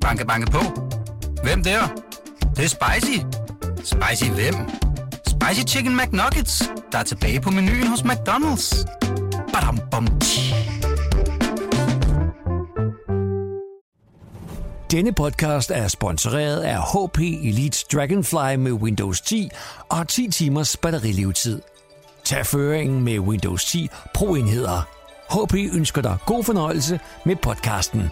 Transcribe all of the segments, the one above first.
Banke, banke på. Hvem der? Det, det er spicy. Spicy hvem? Spicy Chicken McNuggets, der er tilbage på menuen hos McDonald's. Badum, bom, tji. Denne podcast er sponsoreret af HP Elite Dragonfly med Windows 10 og 10 timers batterilevetid. Tag føringen med Windows 10 Pro-enheder. HP ønsker dig god fornøjelse med podcasten.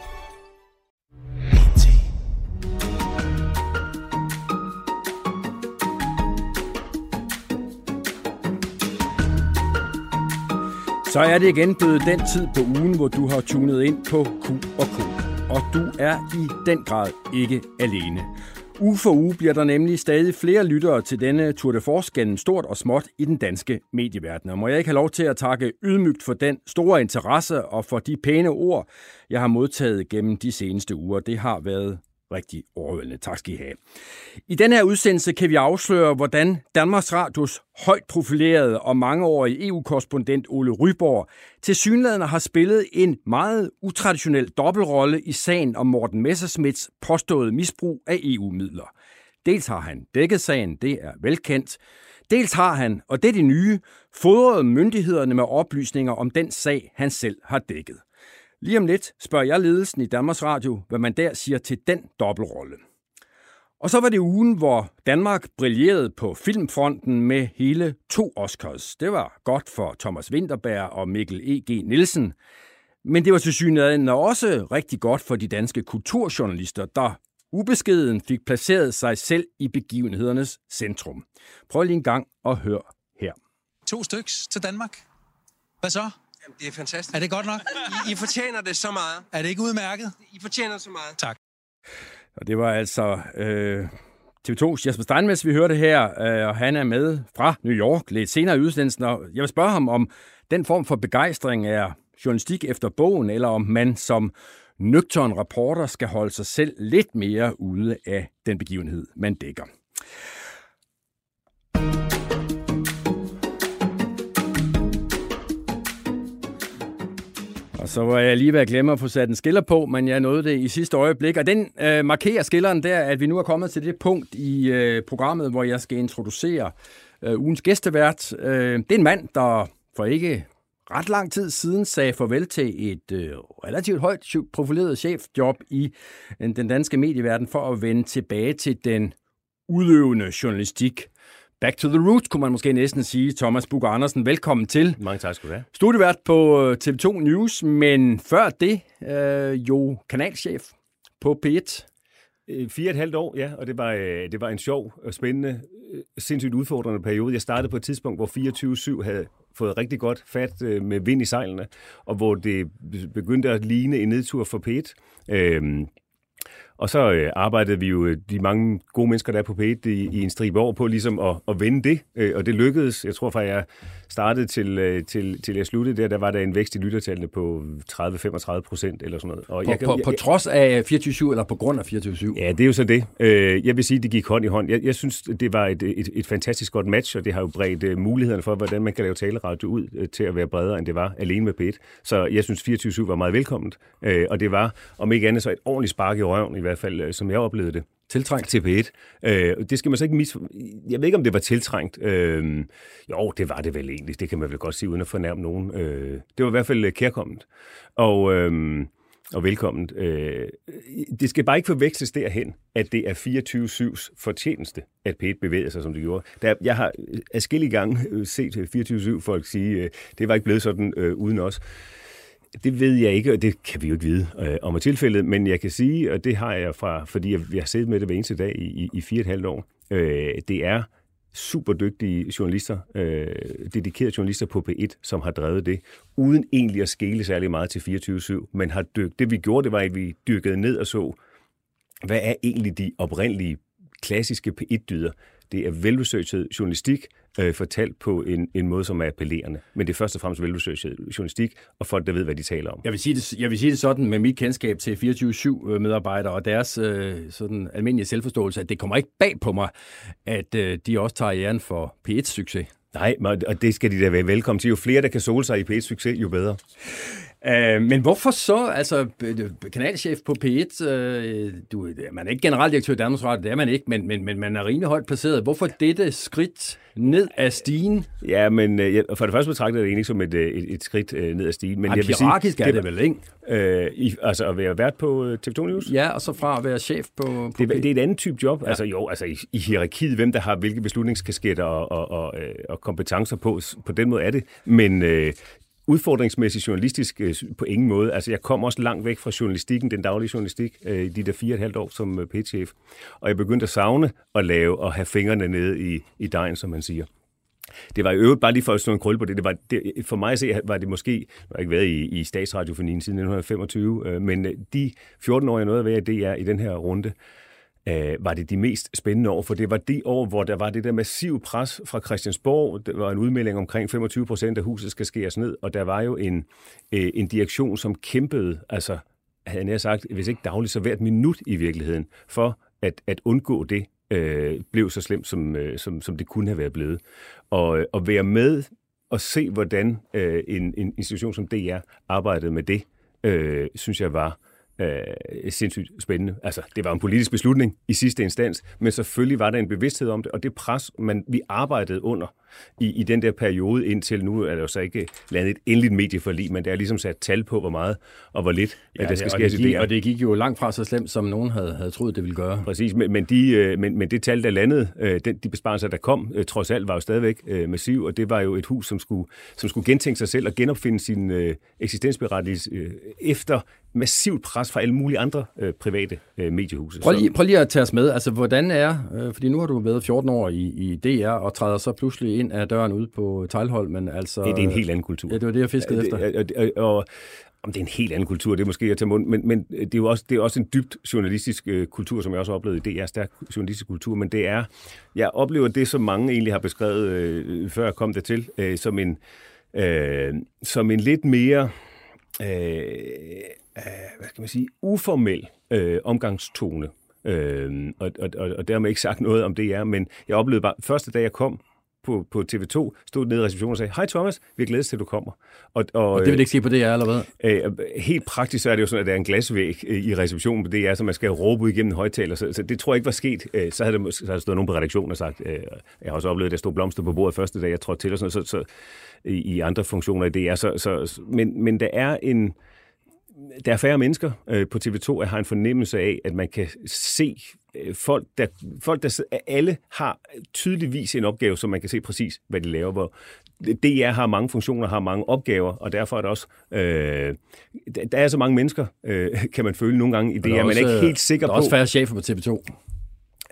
Så er det igen blevet den tid på ugen, hvor du har tunet ind på Q og K. Og du er i den grad ikke alene. Uge for uge bliver der nemlig stadig flere lyttere til denne Tour de Force gennem stort og småt i den danske medieverden. Og må jeg ikke have lov til at takke ydmygt for den store interesse og for de pæne ord, jeg har modtaget gennem de seneste uger. Det har været rigtig overvældende. Tak skal I have. I den her udsendelse kan vi afsløre, hvordan Danmarks Radios højt profilerede og mangeårige EU-korrespondent Ole Ryborg til synlædende har spillet en meget utraditionel dobbeltrolle i sagen om Morten Messersmiths påståede misbrug af EU-midler. Dels har han dækket sagen, det er velkendt. Dels har han, og det er det nye, fodret myndighederne med oplysninger om den sag, han selv har dækket. Lige om lidt spørger jeg ledelsen i Danmarks Radio, hvad man der siger til den dobbeltrolle. Og så var det ugen, hvor Danmark brillerede på filmfronten med hele to Oscars. Det var godt for Thomas Winterberg og Mikkel E.G. Nielsen. Men det var til synligheden også rigtig godt for de danske kulturjournalister, der ubeskeden fik placeret sig selv i begivenhedernes centrum. Prøv lige en gang at høre her. To styks til Danmark. Hvad så? Jamen, det er fantastisk. Er det godt nok? I, I fortjener det så meget. Er det ikke udmærket? I fortjener så meget. Tak. Og det var altså øh, TV2's Jesper Steinmetz, vi hørte her, øh, og han er med fra New York lidt senere i udsendelsen. Og jeg vil spørge ham, om den form for begejstring er journalistik efter bogen, eller om man som nøgtern reporter skal holde sig selv lidt mere ude af den begivenhed, man dækker. Og så var jeg lige ved at glemme at få sat en skiller på, men jeg nåede det i sidste øjeblik. Og den øh, markerer skilleren der, at vi nu er kommet til det punkt i øh, programmet, hvor jeg skal introducere øh, ugens gæstevært. Øh, det er en mand, der for ikke ret lang tid siden sagde farvel til et øh, relativt højt profileret chefjob i øh, den danske medieverden for at vende tilbage til den udøvende journalistik. Back to the roots, kunne man måske næsten sige. Thomas Bugger Andersen, velkommen til. Mange tak skal du have. Studievært på TV2 News, men før det øh, jo kanalchef på P1. Øh, Fire og et halvt år, ja, og det var, øh, det var en sjov og spændende, øh, sindssygt udfordrende periode. Jeg startede på et tidspunkt, hvor 24-7 havde fået rigtig godt fat øh, med vind i sejlene, og hvor det begyndte at ligne en nedtur for P1. Øhm, og så øh, arbejdede vi jo øh, de mange gode mennesker, der er på P1 i, i en stribe år på ligesom at, at vende det, øh, og det lykkedes. Jeg tror fra jeg startede til, øh, til, til jeg sluttede der, der var der en vækst i lyttertallene på 30-35 procent eller sådan noget. Og På, jeg, på, på trods af 24-7, eller på grund af 24-7? Ja, det er jo så det. Øh, Jeg vil sige, det gik hånd i hånd. Jeg, jeg synes, det var et, et, et fantastisk godt match, og det har jo bredt øh, mulighederne for, hvordan man kan lave taleradio ud øh, til at være bredere, end det var alene med P1. Så jeg synes, 24-7 var meget velkomment, Øh, og det var, om ikke andet, så et ordentligt spark i røven, i hvert fald, øh, som jeg oplevede det. Tiltrængt. Til P1. Øh, det skal man så ikke mis... Jeg ved ikke, om det var tiltrængt. Øh, jo, det var det vel egentlig. Det kan man vel godt sige, uden at fornærme nogen. Øh, det var i hvert fald øh, kærkommet. Og... Øh, og velkommen. Øh, det skal bare ikke forveksles derhen, at det er 24-7's fortjeneste, at P1 bevæger sig, som det gjorde. Der, jeg har øh, afskillige gange set 24-7 folk sige, øh, det var ikke blevet sådan øh, uden os. Det ved jeg ikke, og det kan vi jo ikke vide øh, om er tilfældet, men jeg kan sige, og det har jeg fra, fordi jeg, jeg har siddet med det hver eneste dag i, i, i fire og et halvt år, øh, det er super dygtige journalister, øh, dedikerede journalister på P1, som har drevet det, uden egentlig at skele særlig meget til 24-7, men har dyk, det vi gjorde, det var, at vi dyrkede ned og så, hvad er egentlig de oprindelige klassiske P1-dyder? Det er velresearchet journalistik, øh, fortalt på en, en måde, som er appellerende. Men det er først og fremmest velresearchet journalistik, og folk, der ved, hvad de taler om. Jeg vil sige det, jeg vil sige det sådan med mit kendskab til 24-7 medarbejdere og deres øh, sådan almindelige selvforståelse, at det kommer ikke bag på mig, at øh, de også tager æren for P1-succes. Nej, og det skal de da være velkommen til. Jo flere, der kan sole sig i P1-succes, jo bedre. Uh, men hvorfor så, altså kanalchef på P1, uh, du, man er ikke generaldirektør i Danmarks Radio, det er man ikke, men, men, men man er rimelig højt placeret. Hvorfor dette skridt ned ad stigen? Ja, men uh, for det første betragter jeg det egentlig som et, et, et skridt ned ad stigen. Men Ej, jeg vil hierarkisk sige, er det vel, ikke? Uh, i, altså at være vært på TV2 News? Ja, og så fra at være chef på, på det, P1. det er et andet type job. Ja. Altså jo, altså i, i hierarkiet, hvem der har hvilke beslutningskasketter og, og, og, og kompetencer på, på den måde er det. Men øh, udfordringsmæssigt journalistisk øh, på ingen måde. Altså, jeg kom også langt væk fra journalistikken, den daglige journalistik, øh, i de der fire og et halvt år som øh, page-chef. Og jeg begyndte at savne at lave og have fingrene nede i, i dejen, som man siger. Det var i øvrigt bare lige for at slå en krølle på det. det, var, det for mig at se, var det måske, jeg har ikke været i, i statsradiofonien siden 1925, øh, men øh, de 14 år, jeg nåede at være i DR i den her runde, øh, Øh, var det de mest spændende år, for det var det år, hvor der var det der massive pres fra Christiansborg. Der var en udmelding omkring 25 procent af huset skal skæres ned, og der var jo en, øh, en direktion, som kæmpede, altså havde jeg sagt, hvis ikke dagligt, så hvert minut i virkeligheden, for at, at undgå det, øh, blev så slemt, som, øh, som, som det kunne have været blevet. Og, øh, og være med og se, hvordan øh, en, en institution som DR arbejdede med det, øh, synes jeg var øh, sindssygt spændende. Altså, det var en politisk beslutning i sidste instans, men selvfølgelig var der en bevidsthed om det, og det pres, man, vi arbejdede under i, i den der periode indtil nu, er der jo så ikke landet et endeligt medieforlig, men det er ligesom sat tal på, hvor meget og hvor lidt ja, der skal ske. gik, og det gik jo langt fra så slemt, som nogen havde, havde troet, det ville gøre. Præcis, men, men, de, øh, men, men det tal, der landede, øh, den, de besparelser, der kom, øh, trods alt, var jo stadigvæk massiv, og det var jo et hus, som skulle, som skulle gentænke sig selv og genopfinde sin øh, eksistensberettigelse øh, efter massivt pres fra alle mulige andre øh, private øh, mediehuse. Prøv lige, prøv lige at tage os med. Altså, hvordan er, øh, fordi nu har du været 14 år i, i DR og træder så pludselig ind af døren ude på Tejlhold, men altså... Det, det er en helt anden kultur. Ja, det var det, jeg fiskede ja, efter. Og, og, og, om det er en helt anden kultur, det er måske at tage mund, men, men det er jo også, det er også en dybt journalistisk øh, kultur, som jeg også har oplevet i DR, stærk journalistisk kultur, men det er, jeg oplever det, som mange egentlig har beskrevet, øh, før jeg kom dertil, øh, som en, øh, som en lidt mere, øh, øh, hvad skal man sige, uformel øh, omgangstone. Øh, og, og, og, og dermed ikke sagt noget om det er, men jeg oplevede bare, første dag jeg kom på, på TV2, stod nede i receptionen og sagde, hej Thomas, vi glæder os til, at du kommer. Og, og, og det vil ikke sige på det, er eller hvad? Øh, helt praktisk så er det jo sådan, at der er en glasvæg øh, i receptionen på DR, så man skal råbe igennem højtaler. Så, så det tror jeg ikke var sket. Øh, så havde, der, så havde der stået nogen på redaktionen og sagt, øh, jeg har også oplevet, at der stod blomster på bordet første dag, jeg trådte til, og sådan, så, så, i, andre funktioner i DR. Så, så, men, men der er en der er færre mennesker øh, på TV2, jeg har en fornemmelse af, at man kan se øh, folk, der, folk, der alle har tydeligvis en opgave, som man kan se præcis, hvad de laver. Hvor DR har mange funktioner, har mange opgaver, og derfor er der også, øh, der er så mange mennesker, øh, kan man føle nogle gange i DR, man er ikke helt sikker på. Der er også færre chefer på TV2.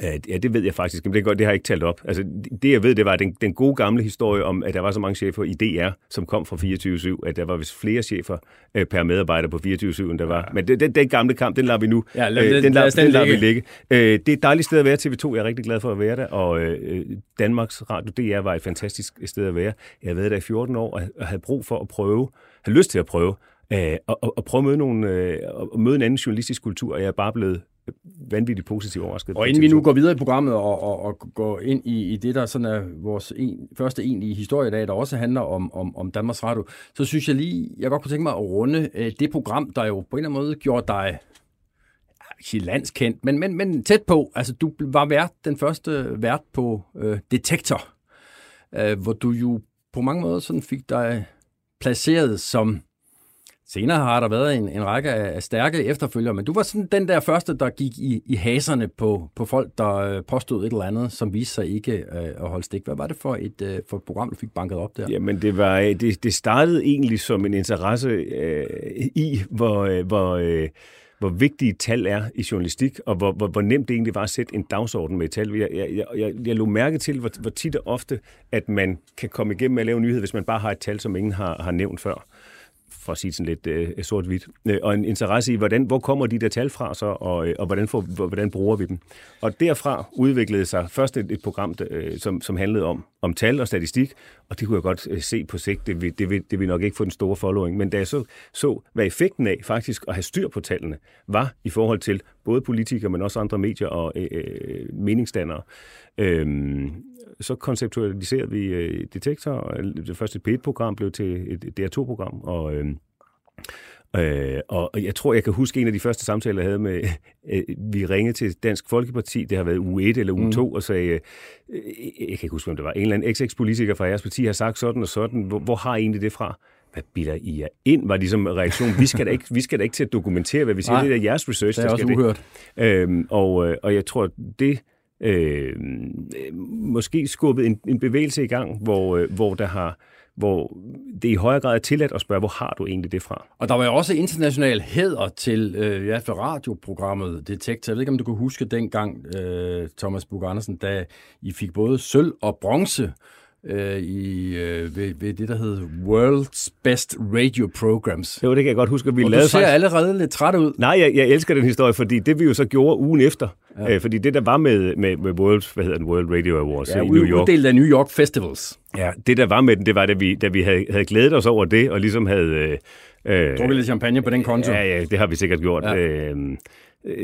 Ja, det ved jeg faktisk, men det, godt, det har jeg ikke talt op. Altså, det jeg ved, det var den, den gode gamle historie om, at der var så mange chefer i DR, som kom fra 24-7, at der var vist flere chefer øh, per medarbejder på 24-7, end der var. Ja. Men den, den gamle kamp, den lader vi nu ja, lad, øh, den, lad, den, den lader vi ligge. Øh, det er et dejligt sted at være TV2, jeg er rigtig glad for at være der, og øh, Danmarks Radio DR var et fantastisk sted at være. Jeg har været der i 14 år, og havde brug for at prøve, havde lyst til at prøve, øh, og, og prøve at møde, nogle, øh, at møde en anden journalistisk kultur, og jeg er bare blevet vanvittigt positivt overrasket. Og inden vi nu går videre i programmet og, og, og går ind i, i det, der sådan er vores en, første egentlige historie i dag, der også handler om, om, om Danmarks Radio, så synes jeg lige, jeg godt kunne tænke mig at runde øh, det program, der jo på en eller anden måde gjorde dig ikke landskendt, men, men, men tæt på. Altså, du var vært, den første vært på øh, Detektor, øh, hvor du jo på mange måder sådan fik dig placeret som Senere har der været en, en række af stærke efterfølgere, men du var sådan den der første, der gik i, i haserne på, på folk, der øh, påstod et eller andet, som viste sig ikke øh, at holde stik. Hvad var det for et, øh, for et program, du fik banket op der? Jamen, det, var, det, det startede egentlig som en interesse øh, i, hvor, øh, hvor, øh, hvor vigtige tal er i journalistik, og hvor, hvor, hvor nemt det egentlig var at sætte en dagsorden med et tal. Jeg, jeg, jeg, jeg, lå mærke til, hvor, hvor tit og ofte, at man kan komme igennem med at lave nyhed, hvis man bare har et tal, som ingen har, har nævnt før for at sige sådan lidt øh, sort-hvidt, øh, og en interesse i, hvordan, hvor kommer de der tal fra så, og, øh, og hvordan, får, hvordan bruger vi dem. Og derfra udviklede sig først et, et program, øh, som, som handlede om, om tal og statistik, og det kunne jeg godt øh, se på sigt, det vil, det, vil, det vil nok ikke få den store following, men da jeg så, så, hvad effekten af faktisk at have styr på tallene var i forhold til både politikere, men også andre medier og øh, øh meningsdannere, øh, så konceptualiserede vi øh, Detektor, og det første P1-program blev til et DR2-program, og, øh, Øh, og jeg tror, jeg kan huske en af de første samtaler, jeg havde med, øh, vi ringede til Dansk Folkeparti, det har været u 1 eller u 2, mm. og sagde, øh, jeg kan ikke huske, om det var, en eller anden XX-politiker fra jeres parti har sagt sådan og sådan, hvor, hvor har I egentlig det fra? Hvad bilder I jer ind, var ligesom reaktion. Vi skal da ikke, vi skal da ikke til at dokumentere, hvad vi siger. Nej, det er jeres research. Det er også uhørt. Øhm, og, øh, og jeg tror, det øh, måske skubbet en, en bevægelse i gang, hvor, øh, hvor der har hvor det i højere grad er tilladt at spørge, hvor har du egentlig det fra? Og der var jo også international hæder til øh, ja, for radioprogrammet Detektor. Jeg ved ikke, om du kan huske dengang, øh, Thomas Bug Andersen, da I fik både sølv og bronze øh, i, øh, ved, ved det, der hed World's Best Radio Programs. Jo, det kan jeg godt huske, at vi og lavede du ser faktisk... allerede lidt træt ud. Nej, jeg, jeg elsker den historie, fordi det vi jo så gjorde ugen efter, ja. øh, fordi det der var med, med, med World, hvad hedder den, World Radio Awards ja, i New York. uddelt af New York Festivals. Ja, det der var med den, det var, da vi, da vi havde, havde glædet os over det, og ligesom havde... Øh, Øh, Drukket lidt champagne på den konto. Ja, ja, det har vi sikkert gjort. Ja. Øh,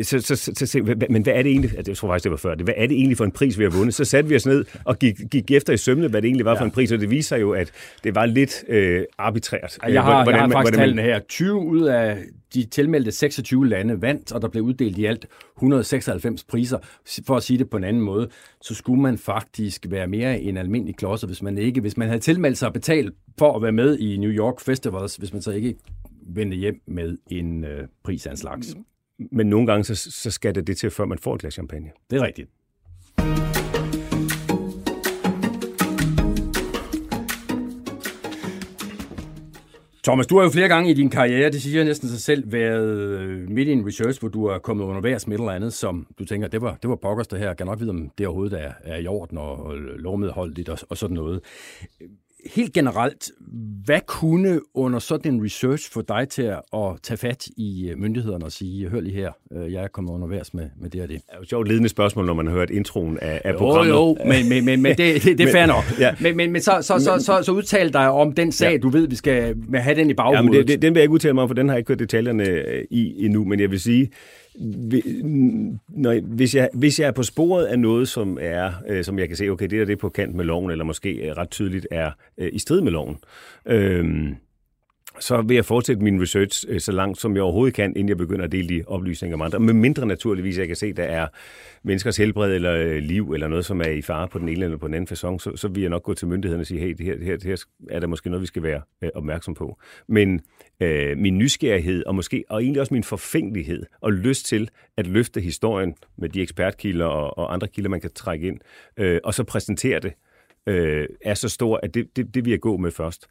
så, så, så, så, så, men hvad er det egentlig, altså, jeg tror faktisk, det var før, det, hvad er det egentlig for en pris, vi har vundet? Så satte vi os ned og gik, gik efter i sømne, hvad det egentlig var ja. for en pris, og det viser jo, at det var lidt øh, arbitrært. Jeg har, hvordan, jeg har faktisk hvordan, tallene her. 20 ud af de tilmeldte 26 lande vandt, og der blev uddelt i alt 196 priser. For at sige det på en anden måde, så skulle man faktisk være mere en almindelig klodser, hvis man ikke, hvis man havde tilmeldt sig og betalt for at være med i New York Festivals, hvis man så ikke vendte hjem med en øh, pris af en slags. Men nogle gange, så, så skal det det til, før man får et glas champagne. Det er rigtigt. Thomas, du har jo flere gange i din karriere, det siger næsten sig selv, været øh, midt i en research, hvor du er kommet undervejs med et eller andet, som du tænker, det var, det var pokkers det her, jeg kan nok vide, om det overhovedet er, er i orden og, og lovmedholdigt og, og sådan noget helt generelt, hvad kunne under sådan en research få dig til at tage fat i øh, myndighederne og sige, hør lige her, øh, jeg er kommet under værs med, med det og det? Det er jo sjovt ledende spørgsmål, når man har hørt introen af, af programmet. Jo, jo, men, men, men, men det, det, det er fair nok. Ja. Men, men, men så, så, så, så, så udtal dig om den sag, ja. du ved, vi skal have den i baghovedet. Ja, men det, det, den vil jeg ikke udtale mig om, for den har jeg ikke hørt detaljerne øh, i endnu, men jeg vil sige, når, hvis, jeg, hvis jeg er på sporet af noget, som er, øh, som jeg kan se, okay, det er det på kant med loven, eller måske øh, ret tydeligt er øh, i strid med loven, øh, så vil jeg fortsætte min research øh, så langt, som jeg overhovedet kan, inden jeg begynder at dele de oplysninger med andre. Med mindre naturligvis, jeg kan se, der er menneskers helbred eller øh, liv, eller noget, som er i fare på den ene eller på den anden façon, så, så vil jeg nok gå til myndighederne og sige, hey, det her, det her, det her er der måske noget, vi skal være øh, opmærksom på. Men øh, min nysgerrighed, og måske og egentlig også min forfængelighed, og lyst til at løfte historien med de ekspertkilder og, og andre kilder, man kan trække ind, øh, og så præsentere det, øh, er så stor, at det, det, det vil jeg gå med først.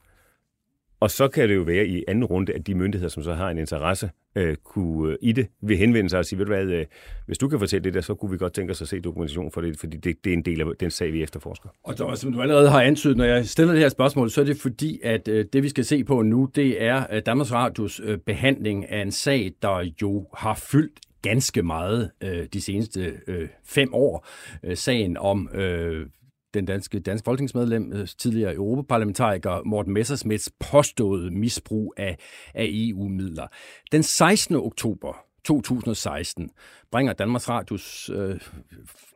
Og så kan det jo være i anden runde, at de myndigheder, som så har en interesse øh, kunne, øh, i det, vil henvende sig og sige, ved du hvad, øh, hvis du kan fortælle det der, så kunne vi godt tænke os at se dokumentation for det, fordi det, det er en del af den sag, vi efterforsker. Og der, som du allerede har antydet, når jeg stiller det her spørgsmål, så er det fordi, at øh, det vi skal se på nu, det er øh, Danmarks Radios øh, behandling af en sag, der jo har fyldt ganske meget øh, de seneste øh, fem år. Øh, sagen om øh, den danske, danske folketingsmedlem, øh, tidligere europaparlamentariker Morten Messersmiths påståede misbrug af, af EU-midler. Den 16. oktober 2016 bringer Danmarks Radios øh,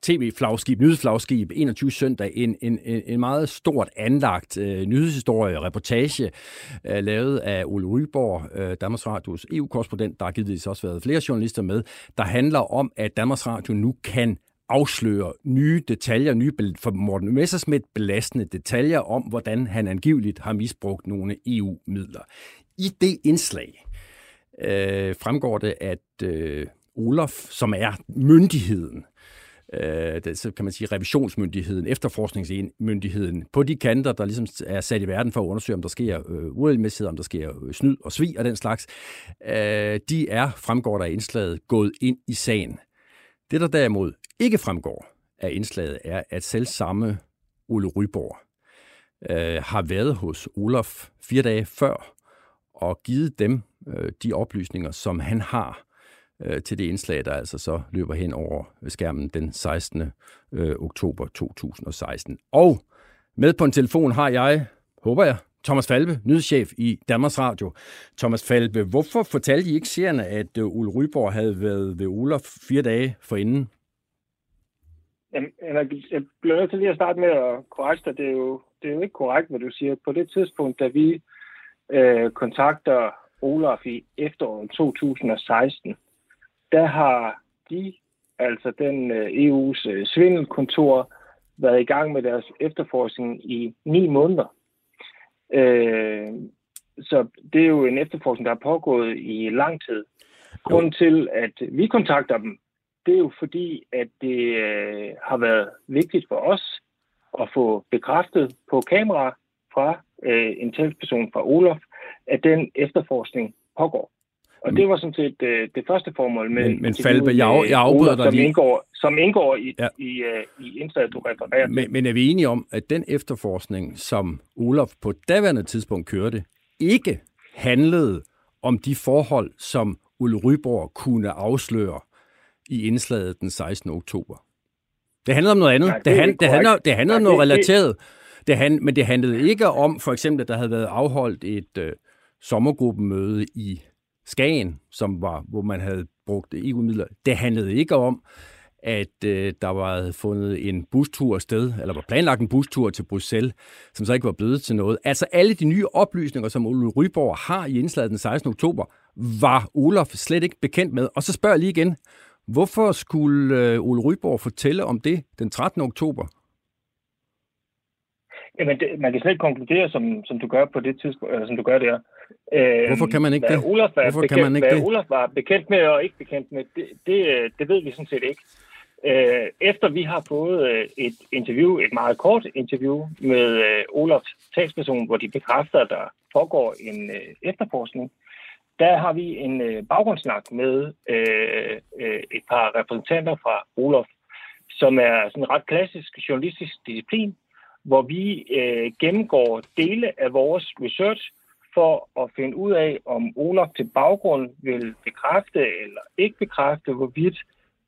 tv-flagskib, nyhedsflagskib, 21 søndag, en, en, en meget stort anlagt øh, nyhedshistorie, reportage, øh, lavet af Ole Ryborg, øh, Danmarks Radios EU-korrespondent, der har givetvis også været flere journalister med, der handler om, at Danmarks Radio nu kan afsløre nye detaljer, nye for Morten Messersmith belastende detaljer om, hvordan han angiveligt har misbrugt nogle EU-midler. I det indslag øh, fremgår det, at øh, Olaf, som er myndigheden, øh, det, så kan man sige revisionsmyndigheden, efterforskningsmyndigheden, på de kanter, der ligesom er sat i verden for at undersøge, om der sker øh, uregelmæssighed, om der sker øh, snyd og svig og den slags, øh, de er, fremgår der i indslaget, gået ind i sagen. Det, der derimod ikke fremgår af indslaget, er, at selv samme Ole Ryborg øh, har været hos Olaf fire dage før og givet dem øh, de oplysninger, som han har øh, til det indslag, der altså så løber hen over skærmen den 16. Øh, oktober 2016. Og med på en telefon har jeg, håber jeg, Thomas Falbe, nyhedschef i Danmarks Radio. Thomas Falbe, hvorfor fortalte I ikke seerne, at øh, Ole Ryborg havde været ved Olaf fire dage forinden? Jamen, jeg bliver nødt til lige at starte med at korrekte Det er jo, det er jo ikke korrekt, hvad du siger. På det tidspunkt, da vi øh, kontakter Olaf i efteråret 2016, der har de, altså den øh, EU's øh, svindelkontor, været i gang med deres efterforskning i ni måneder. Øh, så det er jo en efterforskning, der har pågået i lang tid. Grunden til, at vi kontakter dem, det er jo fordi, at det øh, har været vigtigt for os at få bekræftet på kamera fra øh, en talsperson fra Olof, at den efterforskning pågår. Og det var sådan set øh, det første formål med... Men, men Falbe, jeg, jeg afbryder dig som lige. Indgår, som indgår i, Ja. i, øh, i indslaget, du refererer til. Men, men er vi enige om, at den efterforskning, som Olof på daværende tidspunkt kørte, ikke handlede om de forhold, som Ulle Ryborg kunne afsløre i indslaget den 16. oktober? Det handlede om noget andet. Nej, det det, han, det, handler, det handlede om noget relateret. Det hand, men det handlede ikke om, for eksempel, at der havde været afholdt et øh, sommergruppemøde i Skagen, som var, hvor man havde brugt EU-midler. Det handlede ikke om, at øh, der var fundet en bustur sted, eller var planlagt en bustur til Bruxelles, som så ikke var blevet til noget. Altså alle de nye oplysninger, som Ole Ryborg har i indslaget den 16. oktober, var Olaf slet ikke bekendt med. Og så spørger jeg lige igen, hvorfor skulle øh, Ole Ryborg fortælle om det den 13. oktober? Jamen, det, man kan slet ikke konkludere, som, som du gør på det tidspunkt, eller som du gør der. Øh, Hvorfor kan man ikke det? Olaf var Hvorfor kan bekendt, man ikke hvad det? Olaf var bekendt med og ikke bekendt med, det, det, øh, det ved vi sådan set ikke. Øh, efter vi har fået øh, et interview, et meget kort interview med øh, Olafs talsperson, hvor de bekræfter, at der pågår en øh, efterforskning, der har vi en øh, baggrundssnak med øh, øh, et par repræsentanter fra Olaf, som er sådan en ret klassisk journalistisk disciplin, hvor vi øh, gennemgår dele af vores research for at finde ud af, om Olaf til baggrund vil bekræfte eller ikke bekræfte, hvorvidt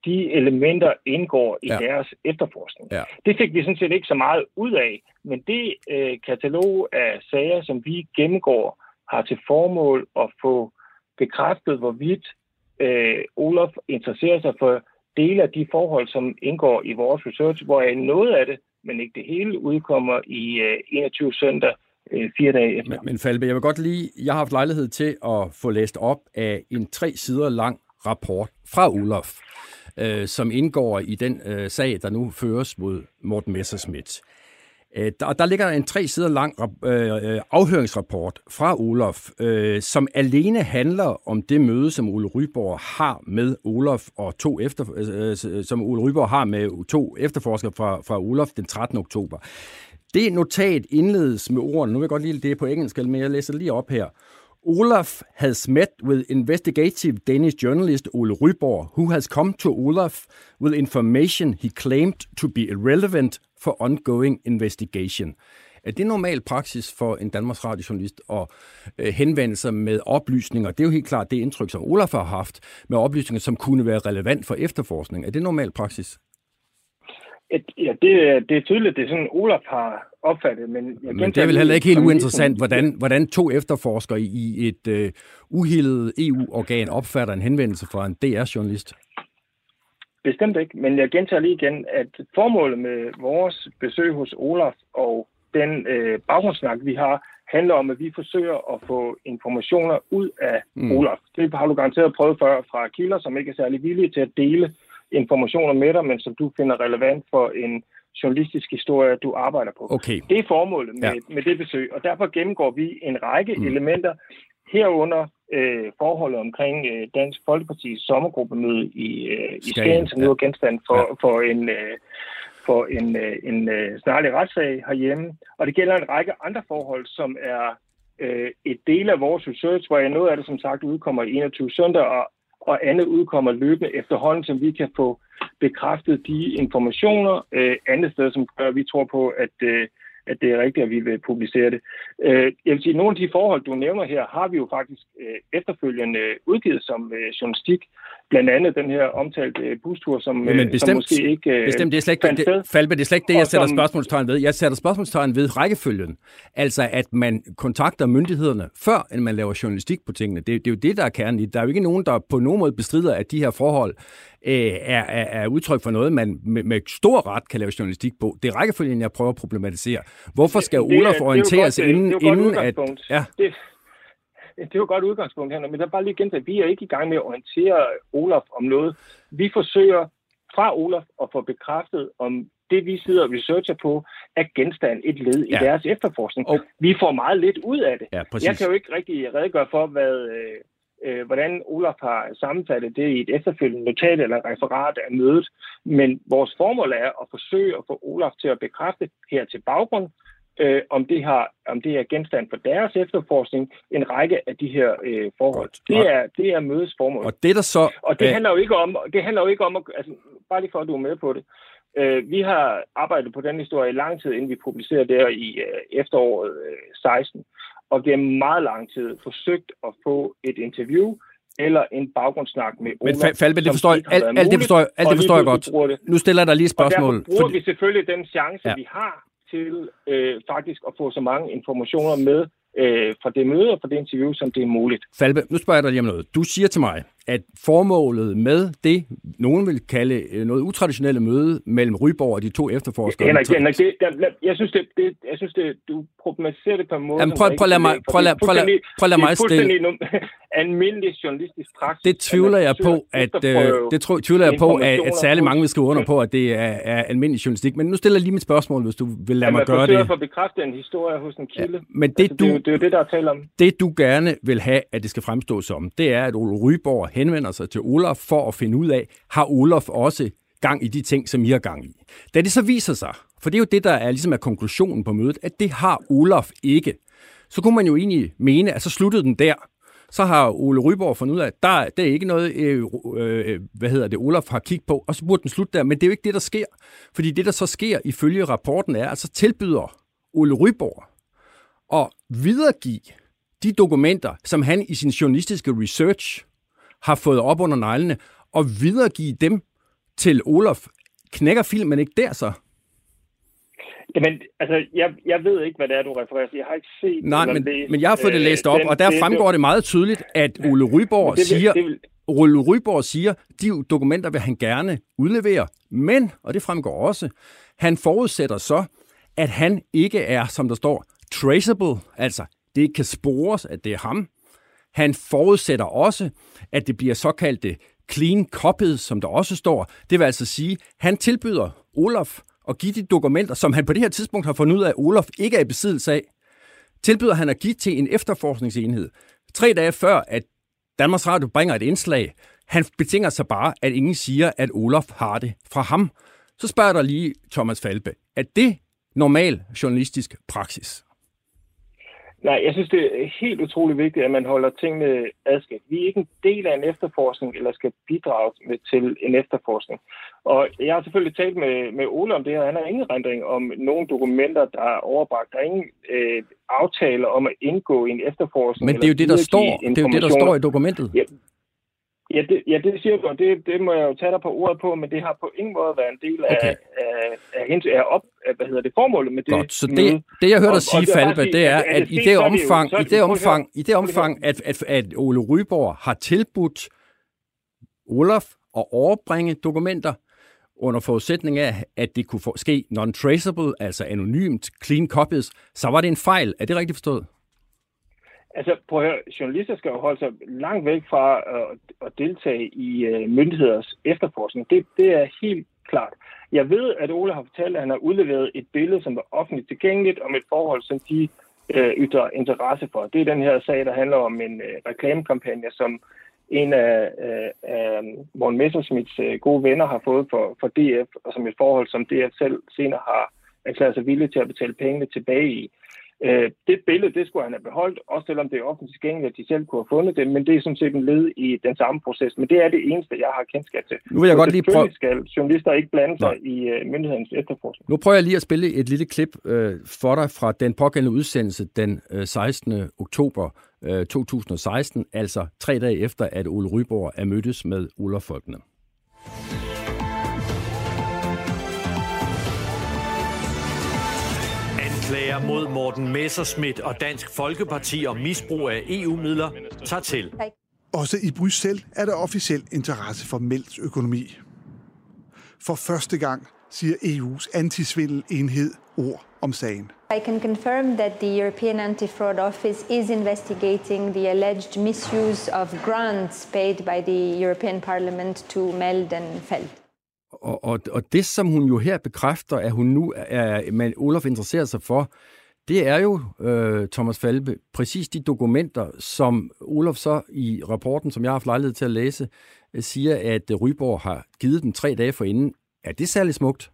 de elementer indgår i Ja. deres efterforskning. Ja. Det fik vi sådan set ikke så meget ud af, men det øh, katalog af sager, som vi gennemgår, har til formål at få bekræftet, hvorvidt øh, Olaf interesserer sig for dele af de forhold, som indgår i vores research, hvor noget af det, men ikke det hele, udkommer i øh, 21 søndag, øh, fire dage efter. Men, men Falbe, jeg vil godt lige, jeg har haft lejlighed til at få læst op af en tre sider lang rapport fra Olaf, øh, som indgår i den øh, sag, der nu føres mod Morten Messerschmidt. Øh, der, der ligger en tre sider lang øh, øh, afhøringsrapport fra Olaf, øh, som alene handler om det møde, som Ole Ryborg har med Olaf og to efter, øh, øh, som Ole Ryborg har med to efterforskere fra, fra Olaf den 13. oktober. Det notat indledes med ordene, nu vil jeg godt lide det er på engelsk, men jeg læser lige op her. Olaf has met with investigative Danish journalist Ole Ryborg, who has come to Olaf with information he claimed to be irrelevant for ongoing investigation. Er det normal praksis for en Danmarks radiojournalist at øh, henvende sig med oplysninger? Det er jo helt klart det indtryk, som Olaf har haft, med oplysninger, som kunne være relevant for efterforskning. Er det normal praksis? Et, ja, det, er- det er tydeligt, det er sådan, Olaf har opfattet, men... Jeg Men det er vel heller ikke helt uinteressant, hvordan, hvordan to efterforskere i et øh, uhildet EU-organ opfatter en henvendelse fra en DR-journalist. Bestemt ikke, men jeg gentager lige igen, at formålet med vores besøg hos Olaf og den øh, baggrundssnak, vi har, handler om, at vi forsøger at få informationer ud af Mm. Olaf. Det har du garanteret prøvet før fra kilder, som ikke er særlig villige til at dele informationer med dig, men som du finder relevant for en journalistisk historie, du arbejder på. Okay. Det er formålet med, Ja. med det besøg, og derfor gennemgår vi en række mm. elementer herunder øh, forholdet omkring øh, Dansk Folkepartis sommergruppemøde i, øh, i Skagen, som nu er genstand for, Ja. for en, øh, for en, øh, en øh, snarlig retssag herhjemme. Og det gælder en række andre forhold, som er øh, et del af vores research, hvor noget af det som sagt udkommer i 21 søndag, og, og andet udkommer løbende efterhånden, som vi kan få bekræftet de informationer øh, andet sted, som gør, at vi tror på, at, øh, at det er rigtigt, at vi vil publicere det. Øh, jeg vil sige, nogle af de forhold, du nævner her, har vi jo faktisk øh, efterfølgende udgivet som øh, journalistik. Blandt andet den her omtalte øh, bustur, som, øh, som bestemt, måske ikke øh, bestemt, det er slet ikke, det. Falbe, det er slet ikke det, jeg sætter som- spørgsmålstegn ved. Jeg sætter spørgsmålstegn ved rækkefølgen. Altså, at man kontakter myndighederne, før end man laver journalistik på tingene. Det, det er jo det, der er kernen i. Der er jo ikke nogen, der på nogen måde bestrider, at de her forhold øh, er, er, er udtryk for noget, man med, med stor ret kan lave journalistik på. Det er rækkefølgen, jeg prøver at problematisere. Hvorre skal Det Olaf det er orienteres godt, øh, inden, det godt inden at... Ja, Det, det er jo et godt udgangspunkt her, men der er bare lige gentaget, vi er ikke i gang med at orientere Olaf om noget. Vi forsøger fra Olaf at få bekræftet, om det, vi sidder og researcher på, er genstand et led i Ja. deres efterforskning. Og- Vi får meget lidt ud af det. Ja, præcis. Jeg kan jo ikke rigtig redegøre for, hvad, øh, øh, hvordan Olaf har sammenfattet det i et efterfølgende notat eller referat af mødet. Men vores formål er at forsøge at få Olaf til at bekræfte her til baggrund, øh, om, det har, om det er genstand for deres efterforskning, en række af de her øh, forhold. Godt. Det er, det er mødets formål. Og det der så... Og det øh, handler jo ikke om, det handler jo ikke om at, altså, bare lige for at du er med på det. Øh, vi har arbejdet på den historie i lang tid, inden vi publicerer det her i øh, efteråret øh, 16, og gennem meget lang tid forsøgt at få et interview eller en baggrundssnak med Men Olaf, Fa- Falbe, det forstår, jeg- alt, alt det forstår, jeg- alt og det forstår jeg godt. det. Nu stiller jeg dig lige et Og spørgsmål. bruger Fordi, vi selvfølgelig den chance, ja. vi har til øh, faktisk at få så mange informationer med øh, fra det møde og fra det interview, som det er muligt. Falbe, nu spørger jeg dig lige om noget. Du siger til mig, at formålet med det, nogen vil kalde øh, noget utraditionelle møde mellem Ryborg og de to efterforskere... Henrik, Henrik det, det, jeg synes, det, det, jeg synes det, du problematiserer det på en måde... Jamen, prøv- prøv at ikke mig- prøv at Det er prøv at fuldstændig- prøv at lade mig Det er fuldstændig num- almindelig journalistisk praksis. Det tvivler at jeg på, forsøger at, øh, det tvivler jeg på, at, at særlig mange vil skrive under på, at det er, er almindelig journalistik. Men nu stiller jeg lige mit spørgsmål, hvis du vil lade at mig gøre forsøger det. at få bekræftet en historie hos en kilde. Men det, altså, det, er, jo- du, det er jo det, der er tale om. det du gerne vil have, at det skal fremstå som, det er, at Ole Ryborg henvender sig til Olaf for at finde ud af, har Olaf også gang i de ting, som I har gang i. Da det så viser sig, for det er jo det, der er ligesom er konklusionen på mødet, at det har Olaf ikke, så kunne man jo egentlig mene, at så sluttede den der. Så har Ole Ryborg fundet ud af, at der, der er ikke noget, øh, øh, hvad hedder det, Olaf har kigget på, og så burde den slutte der. Men det er jo ikke det, der sker. Fordi det, der så sker ifølge rapporten er, at så tilbyder Ole Ryborg at videregive de dokumenter, som han i sin journalistiske research har fået op under neglene, og videregive dem til Olaf. Knækker filmen ikke der så? Jamen, altså, jeg, jeg ved ikke, hvad det er, du refererer til. Jeg har ikke set Nej, men, læst, men jeg har fået det øh, læst op, den- og der fremgår det meget tydeligt, at Ole Ryborg det vil- siger, det vil- Ole Ryborg siger, de dokumenter vil han gerne udlevere, men, og det fremgår også, han forudsætter så, at han ikke er, som der står, traceable, altså det ikke kan spores, at det er ham. Han forudsætter også, at det bliver såkaldte clean copies, som der også står. Det vil altså sige, han tilbyder Olaf at give de dokumenter, som han på det her tidspunkt har fundet ud af, at Olaf ikke er i besiddelse af, tilbyder han at give til en efterforskningsenhed. Tre dage før, at Danmarks Radio bringer et indslag, han betinger sig bare, at ingen siger, at Olaf har det fra ham. Så spørger der lige Thomas Falbe, er det normal journalistisk praksis? Nej, jeg synes, det er helt utrolig vigtigt, at man holder tingene adskilt. Vi er ikke en del af en efterforskning, eller skal bidrage med til en efterforskning. Og jeg har selvfølgelig talt med, med Ole om det her. Han har ingen rendring om nogle dokumenter, der er overbragt. Der er ingen øh, aftale om at indgå i en efterforskning. Men det er jo det, der står, det er jo det, der står i dokumentet. Ja, Ja, det, ja, det siger du, og det, det må jeg jo tage dig på ordet på, men det har på ingen måde været en del af, Okay. af, af, af, op, af, hvad hedder det, formålet med det Godt, så møde. det, det jeg hørte dig sige, Falbe, det er, at- at i det- omfang, i det- omfang, i det omfang, at, at, at Ole Ryborg har tilbudt Olaf at overbringe dokumenter, under forudsætning af, at det kunne ske non-traceable, altså anonymt, clean copies, så var det en fejl. Er det rigtigt forstået? Altså, prøv at høre, journalister skal jo holde sig langt væk fra at, at deltage i uh, myndigheders efterforskning. Det, det er helt klart. Jeg ved, at Ole har fortalt, at han har udleveret et billede, som var offentligt tilgængeligt, om et forhold, som de øh, ytrer interesse for. Det er den her sag, der handler om en øh, reklamekampagne, som en af, øh, af Morten Messersmiths øh, gode venner har fået for, for DF, og som et forhold, som DF selv senere har erklæret sig villig til at betale pengene tilbage i. Øh, det billede, det skulle han have beholdt, også selvom det er offentligt tilgængeligt, at de selv kunne have fundet det, men det er sådan set en led i den samme proces. Men det er det eneste, jeg har kendskab til. Nu vil jeg Så godt lige prøve, skal journalister ikke blande sig Nej. i uh, myndighedens efterforskning. nu prøver jeg lige at spille et lille klip øh, for dig fra den pågældende udsendelse den øh, 16. oktober øh, 2016, altså tre dage efter, at Ole Ryborg er mødtes med Olaf Folkene. Anklager mod Morten Messerschmidt og Dansk Folkeparti om misbrug af EU-midler tager til. Også i Bruxelles er der officiel interesse for Melds økonomi. For første gang siger EU's antisvindelenhed ord om sagen. I can confirm that the European Anti-Fraud Office is investigating the alleged misuse of grants paid by the European Parliament to Meld and Feld. Og, og, og det, som hun jo her bekræfter, at hun nu er, man, Olof interesserer sig for, det er jo, øh, Thomas Falbe, præcis de dokumenter, som Olof så i rapporten, som jeg har haft lejlighed til at læse, øh, siger, at øh, Ryborg har givet dem tre dage forinden. Er det særlig smukt?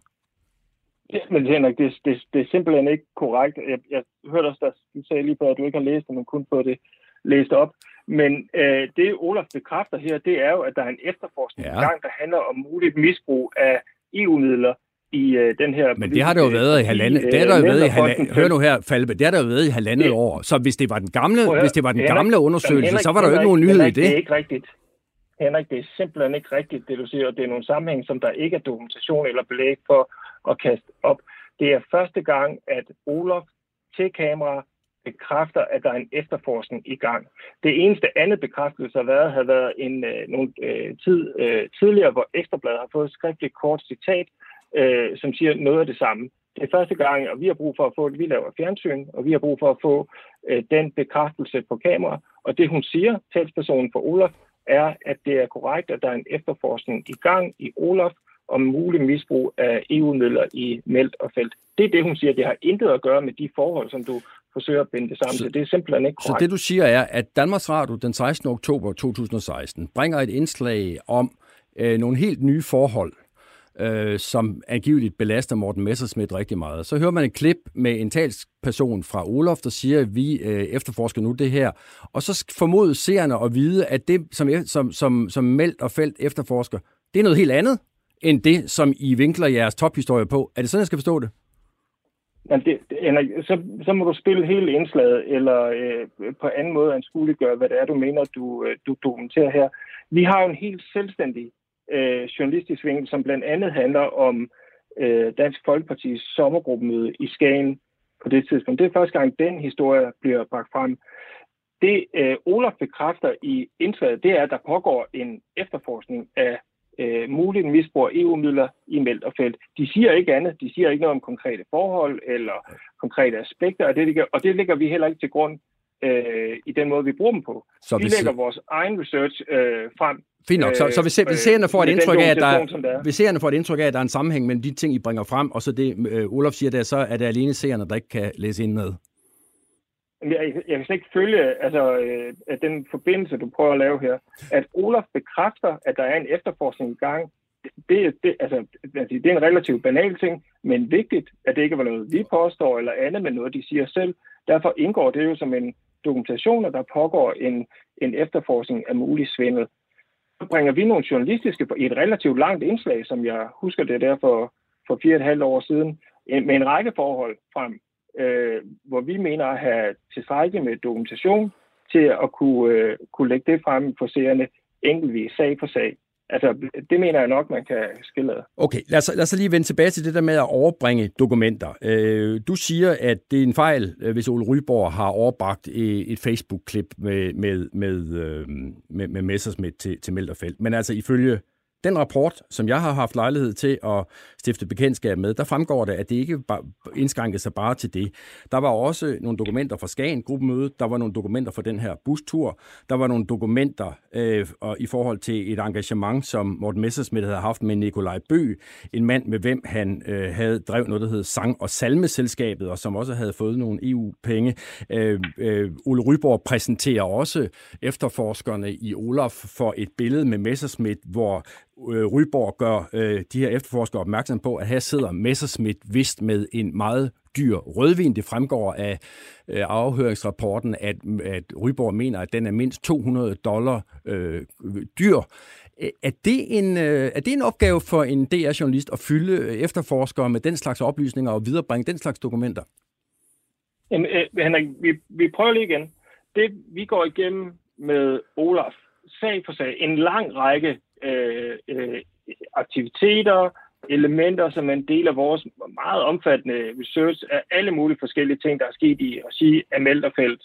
Ja, men Henrik, det, det, det er simpelthen ikke korrekt. Jeg, jeg hørte også, at du sagde lige før, at du ikke har læst det, men kun fået det læst op. Men øh, det, Olaf bekræfter her, det er jo, at der er en efterforskning ja. gang, der handler om muligt misbrug af EU-midler i øh, den her... Men det har der jo været i halvandet... Det har der jo været i halvandet... Hør nu her, Falbe. Det har der jo været i halvandet det, år. Så hvis det var den gamle, hvis det var den gamle undersøgelse, Henrik, så var der jo ikke nogen nyhed Henrik, i det. Det er ikke rigtigt. Henrik, det er simpelthen ikke rigtigt, det du siger, og det er nogle sammenhæng, som der ikke er dokumentation eller belæg for at kaste op. Det er første gang, at Olof til kamera bekræfter, at der er en efterforskning i gang. Det eneste andet bekræftelse har været, havde været en øh, nogle, øh, tid øh, tidligere, hvor Ekstrabladet har fået et skriftligt kort citat, øh, som siger noget af det samme. Det er første gang, og vi har brug for at få det. Vi laver fjernsyn, og vi har brug for at få øh, den bekræftelse på kamera. Og det, hun siger, talspersonen for Olaf, er, at det er korrekt, at der er en efterforskning i gang i Olaf om mulig misbrug af EU-midler i Meldt og Felt. Det er det, hun siger. Det har intet at gøre med de forhold, som du forsøger at binde det sammen så, til. Det er simpelthen ikke korrekt. Så det, du siger, er, at Danmarks Radio den 16. oktober 2016 bringer et indslag om øh, nogle helt nye forhold, øh, som angiveligt belaster Morten Messersmith rigtig meget. Så hører man et klip med en talsperson fra Olof, der siger, at vi øh, efterforsker nu det her. Og så formodes seerne at vide, at det, som, som, som, som Meldt og Felt efterforsker, det er noget helt andet end det, som I vinkler jeres tophistorie på. Er det sådan, jeg skal forstå det? Men det, det, så, så må du spille hele indslaget, eller øh, på anden måde anskueliggøre, hvad det er, du mener, du, øh, du dokumenterer her. Vi har jo en helt selvstændig øh, journalistisk vinkel, som blandt andet handler om øh, Dansk Folkepartis sommergruppemøde i Skagen på det tidspunkt. Det er første gang, den historie bliver bragt frem. Det øh, Olaf bekræfter i indslaget, det er, at der pågår en efterforskning af øh, muligt misbrug af EU-midler i Meldt og Felt. De siger ikke andet. De siger ikke noget om konkrete forhold eller konkrete aspekter af det, og det lægger vi heller ikke til grund øh, i den måde, vi bruger dem på. Så vi hvis... lægger vores egen research øh, frem. Fint nok. Så, så hvis, hvis seerne får et indtryk af, at der, hvis seerne får et indtryk af, at der er en sammenhæng mellem de ting, I bringer frem, og så det, øh, Olof siger der, så er det alene seerne, der ikke kan læse ind med. Jeg, jeg kan slet ikke følge altså, øh, at den forbindelse, du prøver at lave her. At Olaf bekræfter, at der er en efterforskning i gang, det, det, altså, altså, det er en relativt banal ting, men vigtigt, at det ikke var noget, vi påstår eller andet, men noget, de siger selv. Derfor indgår det jo som en dokumentation, at der pågår en, en efterforskning af mulig svindel. Så bringer vi nogle journalistiske, i et relativt langt indslag, som jeg husker det der for, for fire og et halvt år siden, med en række forhold frem, øh, hvor vi mener at have tilstrækkeligt med dokumentation til at kunne, øh, kunne lægge det frem for seerne enkeltvis, sag for sag. Altså, det mener jeg nok, man kan skille Okay, lad os, lad os lige vende tilbage til det der med at overbringe dokumenter. Øh, du siger, at det er en fejl, øh, hvis Ole Ryborg har overbragt øh, et Facebook-klip med, med, med, øh, med, med Messersmith til, til Melderfelt. Men altså, ifølge den rapport, som jeg har haft lejlighed til at stiftet bekendtskab med, der fremgår det, at det ikke indskrænkede sig bare til det. Der var også nogle dokumenter fra Skagen gruppemødet, der var nogle dokumenter for den her bustur, der var nogle dokumenter øh, og i forhold til et engagement, som Morten Messersmith havde haft med Nikolaj Bø, en mand med hvem han øh, havde drevet noget, der hed Sang- og Salmeselskabet, og som også havde fået nogle EU-penge. Øh, øh, Ole Ryborg præsenterer også efterforskerne i Olaf for et billede med Messersmith, hvor øh, Ryborg gør øh, de her efterforskere opmærksom på, at her sidder Messerschmidt vist med en meget dyr rødvin. Det fremgår af øh, afhøringsrapporten, at, at Ryborg mener, at den er mindst 200 dollar øh, dyr. Er det, en, øh, er det en opgave for en DR-journalist at fylde efterforskere med den slags oplysninger og viderebringe den slags dokumenter? Jamen, øh, Henrik, vi, vi prøver lige igen. Det, vi går igennem med Olaf, sag for sag, en lang række øh, øh, aktiviteter, elementer, som en del af vores meget omfattende research af alle mulige forskellige ting, der er sket i at sige af Melderfelt.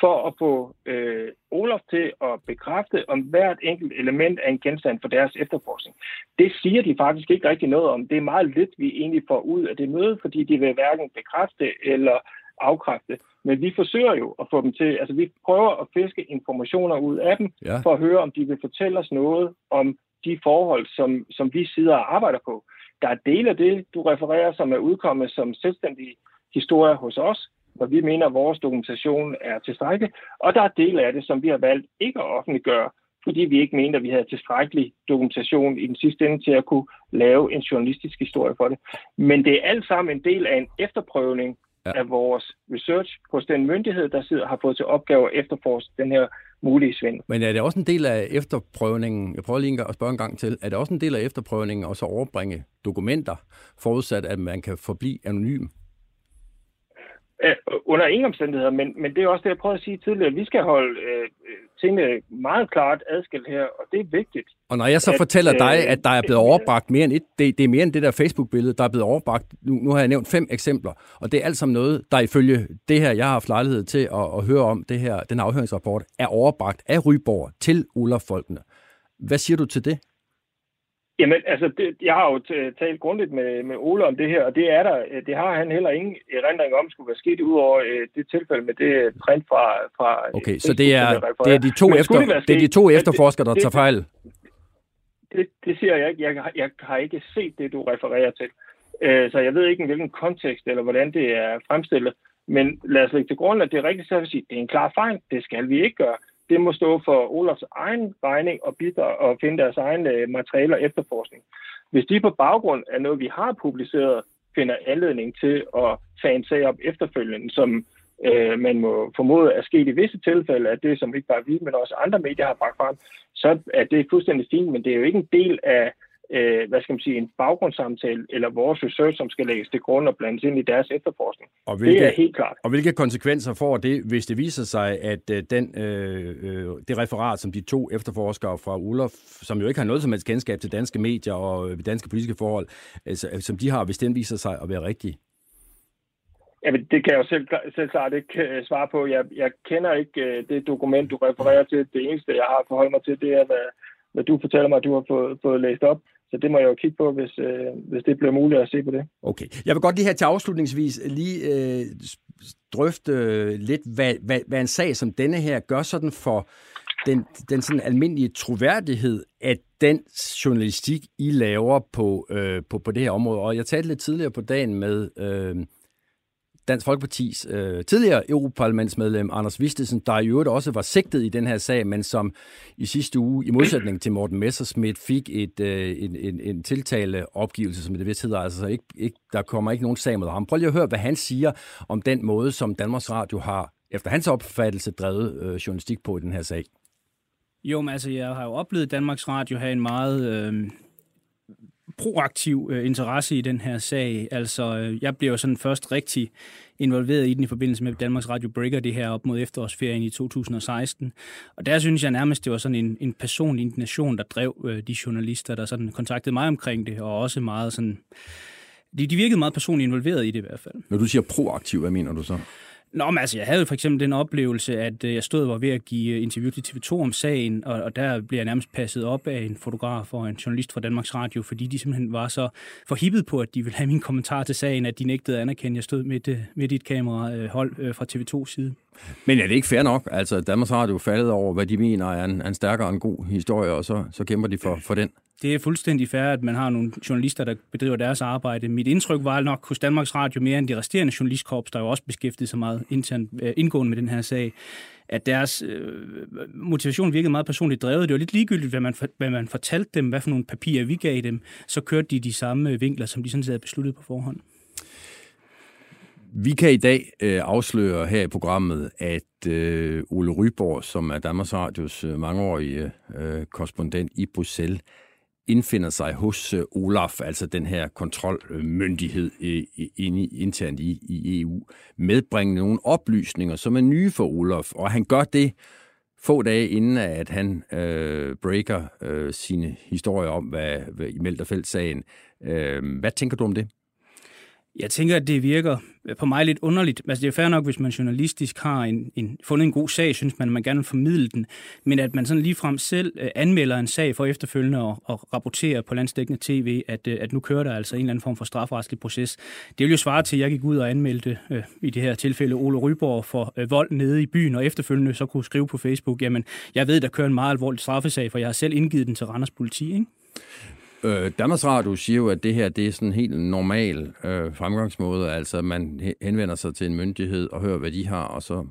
for at få øh, Olof til at bekræfte, om hvert enkelt element er en genstand for deres efterforskning. Det siger de faktisk ikke rigtig noget om. Det er meget lidt, vi egentlig får ud af det møde, fordi de vil hverken bekræfte eller afkræfte. Men vi forsøger jo at få dem til, altså vi prøver at fiske informationer ud af dem, ja. for at høre, om de vil fortælle os noget om de forhold, som, som vi sidder og arbejder på. Der er dele af det, du refererer, som er udkommet som selvstændige historier hos os, hvor vi mener, at vores dokumentation er tilstrækkelig, og der er dele af det, som vi har valgt ikke at offentliggøre, fordi vi ikke mente, at vi havde tilstrækkelig dokumentation i den sidste ende til at kunne lave en journalistisk historie for det. Men det er alt sammen en del af en efterprøvning ja. af vores research hos den myndighed, der sidder har fået til opgave at efterforske den her mulige svindel. Men er det også en del af efterprøvningen, jeg prøver lige at spørge en gang til, er det også en del af efterprøvningen at så overbringe dokumenter, forudsat at man kan forblive anonym? Øh, under ingen omstændigheder, men, men det er også det, jeg prøvede at sige tidligere. Vi skal holde øh, tingene meget klart adskilt her, og det er vigtigt. Og når jeg så at, fortæller dig, øh, at der er blevet overbragt mere end et, det, det er mere end det der Facebook-billede, der er blevet overbragt. Nu, nu har jeg nævnt fem eksempler, og det er alt sammen noget, der ifølge det her, jeg har haft lejlighed til at, at høre om, det her, den afhøringsrapport, er overbragt af Ryborg til Olaf Folkene. Hvad siger du til det? Jamen, altså, det, jeg har jo talt grundigt med, med Ole om det her, og det er der, det har han heller ingen erindring om, skulle være sket ud over øh, det tilfælde med det print fra... fra okay, så det er, det er de to, efter, det, det er de to efterforskere, der det, tager fejl? Det, det siger jeg ikke. Jeg, jeg har ikke set det, du refererer til. Øh, så jeg ved ikke, hvilken kontekst eller hvordan det er fremstillet. Men lad os lægge til grund, at det er rigtigt, så vil sige, det er en klar fejl. Det skal vi ikke gøre det må stå for Olafs egen regning og bidrage og finde deres egne øh, materialer efterforskning. Hvis de på baggrund af noget, vi har publiceret, finder anledning til at tage en sag op efterfølgende, som øh, man må formode er sket i visse tilfælde, at det, som ikke bare vi, men også andre medier har bragt frem, så er det fuldstændig fint, men det er jo ikke en del af øh, hvad skal man sige, en baggrundssamtale eller vores research, som skal lægges til grund og blandes ind i deres efterforskning. Og hvilke, det er helt klart. Og hvilke konsekvenser får det, hvis det viser sig, at øh, den, øh, øh, det referat, som de to efterforskere fra Ulof, som jo ikke har noget som helst kendskab til danske medier og øh, danske politiske forhold, altså, som de har, hvis den viser sig at være rigtig? Jamen, det kan jeg jo selv, selv klart ikke svare på. Jeg, jeg kender ikke det dokument, du refererer til. Det eneste, jeg har forholdt mig til, det er, hvad, hvad du fortæller mig, at du har fået, fået læst op. Så det må jeg jo kigge på, hvis, øh, hvis det bliver muligt at se på det. Okay. Jeg vil godt lige her til afslutningsvis øh, lige øh, drøfte øh, lidt, hvad, hvad, hvad en sag som denne her gør sådan for den, den sådan almindelige troværdighed af den journalistik, I laver på, øh, på, på det her område. Og jeg talte lidt tidligere på dagen med øh, Dansk Folkepartis øh, tidligere Europaparlamentsmedlem Anders Vistesen, der i øvrigt også var sigtet i den her sag, men som i sidste uge, i modsætning til Morten Messerschmidt, fik et, øh, en, en, en tiltaleopgivelse, som det vist hedder. Altså ikke, ikke, der kommer ikke nogen sag mod ham. Prøv lige at høre, hvad han siger om den måde, som Danmarks Radio har, efter hans opfattelse, drevet øh, journalistik på i den her sag. Jo, men altså, jeg har jo oplevet Danmarks Radio have en meget øh, proaktiv øh, interesse i den her sag. Altså, øh, jeg blev jo sådan først rigtig involveret i den i forbindelse med Danmarks Radio Breaker, det her op mod efterårsferien i 2016. Og der synes jeg nærmest, det var sådan en, en personlig indignation, der drev øh, de journalister, der sådan kontaktede mig omkring det, og også meget sådan... De, de virkede meget personligt involveret i det i hvert fald. Når du siger proaktiv, hvad mener du så? Nå, men altså, jeg havde for eksempel den oplevelse, at øh, jeg stod og var ved at give øh, interview til TV2 om sagen, og, og der blev jeg nærmest passet op af en fotograf og en journalist fra Danmarks Radio, fordi de simpelthen var så forhippet på, at de ville have min kommentar til sagen, at de nægtede at anerkende, at jeg stod midt, øh, midt i et kamerahold fra TV2's side. Men er det ikke fair nok? Altså, Danmarks Radio faldet over, hvad de mener er en, en stærkere og en god historie, og så, så kæmper de for, for den? Det er fuldstændig fair, at man har nogle journalister, der bedriver deres arbejde. Mit indtryk var nok hos Danmarks Radio mere end de resterende journalistkorps, der jo også beskæftigede sig meget internt, øh, indgående med den her sag, at deres øh, motivation virkede meget personligt drevet. Det var lidt ligegyldigt, hvad man, hvad man fortalte dem, hvad for nogle papirer vi gav dem, så kørte de de samme øh, vinkler, som de sådan set havde besluttet på forhånd. Vi kan i dag øh, afsløre her i programmet, at øh, Ole Ryborg, som er Danmarks Radios øh, mangeårige øh, korrespondent i Bruxelles, indfinder sig hos øh, Olaf, altså den her kontrolmyndighed øh, internt i, i EU, medbringe nogle oplysninger, som er nye for Olaf, og han gør det få dage inden, at han øh, breaker øh, sine historier om, hvad, hvad i Melterfeldt-sagen. Øh, hvad tænker du om det? Jeg tænker, at det virker øh, på mig lidt underligt. Altså, det er fair nok, hvis man journalistisk har en, en, fundet en god sag, synes man, at man gerne vil formidle den, men at man sådan ligefrem selv øh, anmelder en sag for efterfølgende og, og rapporterer på landstækkende tv, at, øh, at nu kører der altså en eller anden form for strafretslig proces. Det vil jo svare til, at jeg gik ud og anmeldte øh, i det her tilfælde Ole Ryborg for øh, vold nede i byen, og efterfølgende så kunne skrive på Facebook, jamen, jeg ved, der kører en meget alvorlig straffesag, for jeg har selv indgivet den til Randers politi, ikke? Øh, Danmarks Radio siger jo, at det her det er sådan en helt normal øh, fremgangsmåde, altså man henvender sig til en myndighed og hører, hvad de har, og så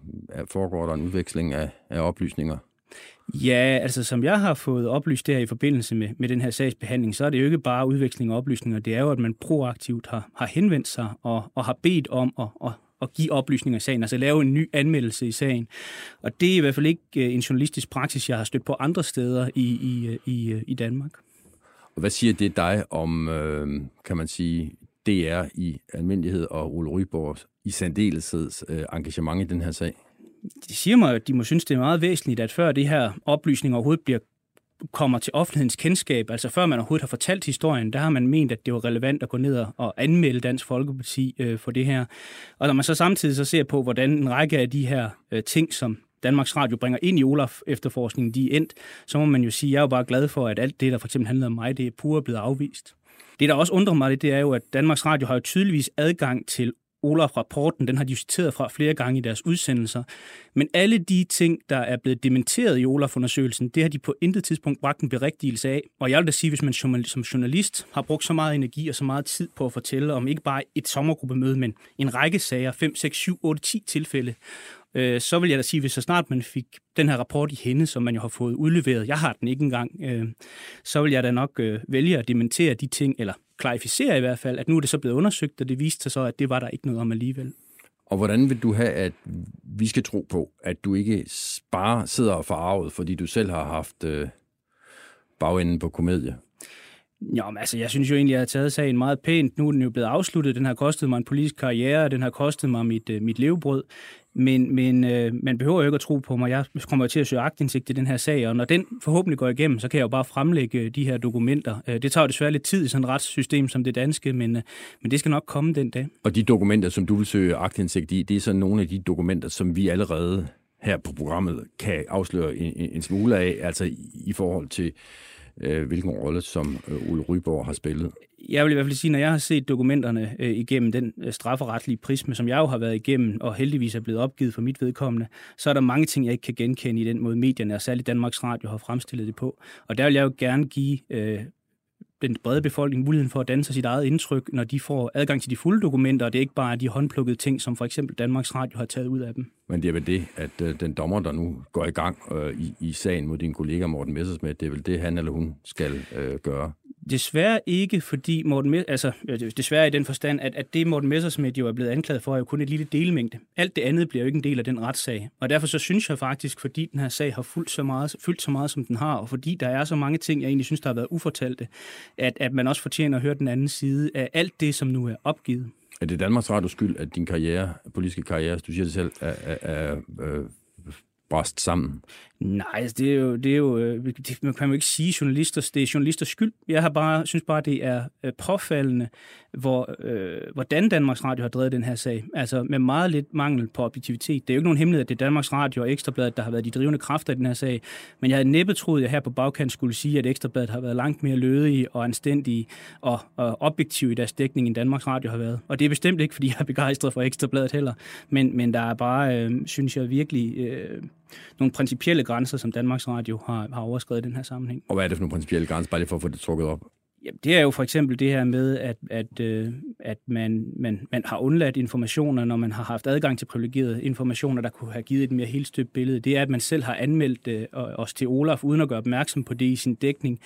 foregår der en udveksling af, af oplysninger. Ja, altså som jeg har fået oplyst det her i forbindelse med, med den her sagsbehandling, så er det jo ikke bare udveksling af oplysninger, det er jo, at man proaktivt har, har henvendt sig og, og har bedt om at, at, at give oplysninger i sagen, altså lave en ny anmeldelse i sagen. Og det er i hvert fald ikke øh, en journalistisk praksis, jeg har stødt på andre steder i, i, øh, i, øh, i Danmark. Hvad siger det dig om, øh, kan man sige, DR i almindelighed og Ole Ryborg i særdelesheds øh, engagement i den her sag? De siger mig, at de må synes, det er meget væsentligt, at før det her oplysning overhovedet bliver kommer til offentlighedens kendskab, altså før man overhovedet har fortalt historien, der har man ment, at det var relevant at gå ned og anmelde Dansk Folkeparti øh, for det her. Og når man så samtidig så ser på, hvordan en række af de her øh, ting, som Danmarks Radio bringer ind i Olaf efterforskningen, de er endt, så må man jo sige, at jeg er jo bare glad for, at alt det, der for eksempel handlede om mig, det er pure blevet afvist. Det, der også undrer mig det er jo, at Danmarks Radio har jo tydeligvis adgang til Olaf-rapporten, den har de citeret fra flere gange i deres udsendelser. Men alle de ting, der er blevet dementeret i Olaf-undersøgelsen, det har de på intet tidspunkt bragt en berigtigelse af. Og jeg vil da sige, hvis man som journalist har brugt så meget energi og så meget tid på at fortælle om ikke bare et sommergruppemøde, men en række sager, 5, 6, 7, 8, 10 tilfælde, øh, så vil jeg da sige, hvis så snart man fik den her rapport i hende, som man jo har fået udleveret, jeg har den ikke engang, øh, så vil jeg da nok øh, vælge at dementere de ting, eller klarificere i hvert fald, at nu er det så blevet undersøgt, og det viste sig så, at det var der ikke noget om alligevel. Og hvordan vil du have, at vi skal tro på, at du ikke bare sidder og farvet, fordi du selv har haft øh, bagenden på komedie? Jo, men altså, jeg synes jo egentlig, at jeg har taget sagen meget pænt. Nu er den jo blevet afsluttet. Den har kostet mig en politisk karriere, og den har kostet mig mit, øh, mit levebrød. Men, men øh, man behøver jo ikke at tro på mig. Jeg kommer til at søge agtindsigt i den her sag, og når den forhåbentlig går igennem, så kan jeg jo bare fremlægge øh, de her dokumenter. Øh, det tager jo desværre lidt tid i sådan et retssystem som det danske, men, øh, men det skal nok komme den dag. Og de dokumenter, som du vil søge agtindsigt i, det er så nogle af de dokumenter, som vi allerede her på programmet kan afsløre en, en smule af, altså i forhold til øh, hvilken rolle, som øh, Ole Ryborg har spillet. Jeg vil i hvert fald sige, når jeg har set dokumenterne øh, igennem den øh, strafferetlige prisme, som jeg jo har været igennem, og heldigvis er blevet opgivet for mit vedkommende, så er der mange ting, jeg ikke kan genkende i den måde, medierne, og særligt Danmarks Radio, har fremstillet det på. Og der vil jeg jo gerne give øh, den brede befolkning muligheden for at danne sig sit eget indtryk, når de får adgang til de fulde dokumenter, og det er ikke bare de håndplukkede ting, som for eksempel Danmarks Radio har taget ud af dem. Men det er vel det, at øh, den dommer, der nu går i gang øh, i, i sagen mod din kollega Morten Messersmith, det er vel det, han eller hun skal øh, gøre? Desværre ikke, fordi Morten, altså desværre i den forstand, at, at det Morten Messersmith jo er blevet anklaget for, er jo kun et lille delmængde. Alt det andet bliver jo ikke en del af den retssag. Og derfor så synes jeg faktisk, fordi den her sag har fulgt så meget, fyldt så meget som den har, og fordi der er så mange ting, jeg egentlig synes, der har været ufortalte, at, at man også fortjener at høre den anden side af alt det, som nu er opgivet. Er det Danmarks Radio skyld, at din karriere, politiske karriere, du siger det selv, er, er, er, er brast sammen? Nej, altså, det er jo, det er jo øh, det, man kan jo ikke sige journalister, det er journalisters skyld. Jeg har bare, synes bare, det er øh, påfaldende, hvor, øh, hvordan Danmarks Radio har drevet den her sag. Altså med meget lidt mangel på objektivitet. Det er jo ikke nogen hemmelighed, at det er Danmarks Radio og Ekstrabladet, der har været de drivende kræfter i den her sag. Men jeg havde næppe troet, at jeg her på bagkant skulle sige, at Ekstrabladet har været langt mere lødige og anstændige og, og objektive i deres dækning, end Danmarks Radio har været. Og det er bestemt ikke, fordi jeg er begejstret for Ekstrabladet heller. Men, men der er bare, øh, synes jeg virkelig, øh, nogle principielle grænser, som Danmarks Radio har, har overskrevet i den her sammenhæng. Og hvad er det for nogle principielle grænser, bare lige for at få det trukket op? Jamen, det er jo for eksempel det her med, at, at, øh, at man, man, man har undladt informationer, når man har haft adgang til privilegerede informationer, der kunne have givet et mere helstøbt billede. Det er, at man selv har anmeldt øh, os til Olaf, uden at gøre opmærksom på det i sin dækning.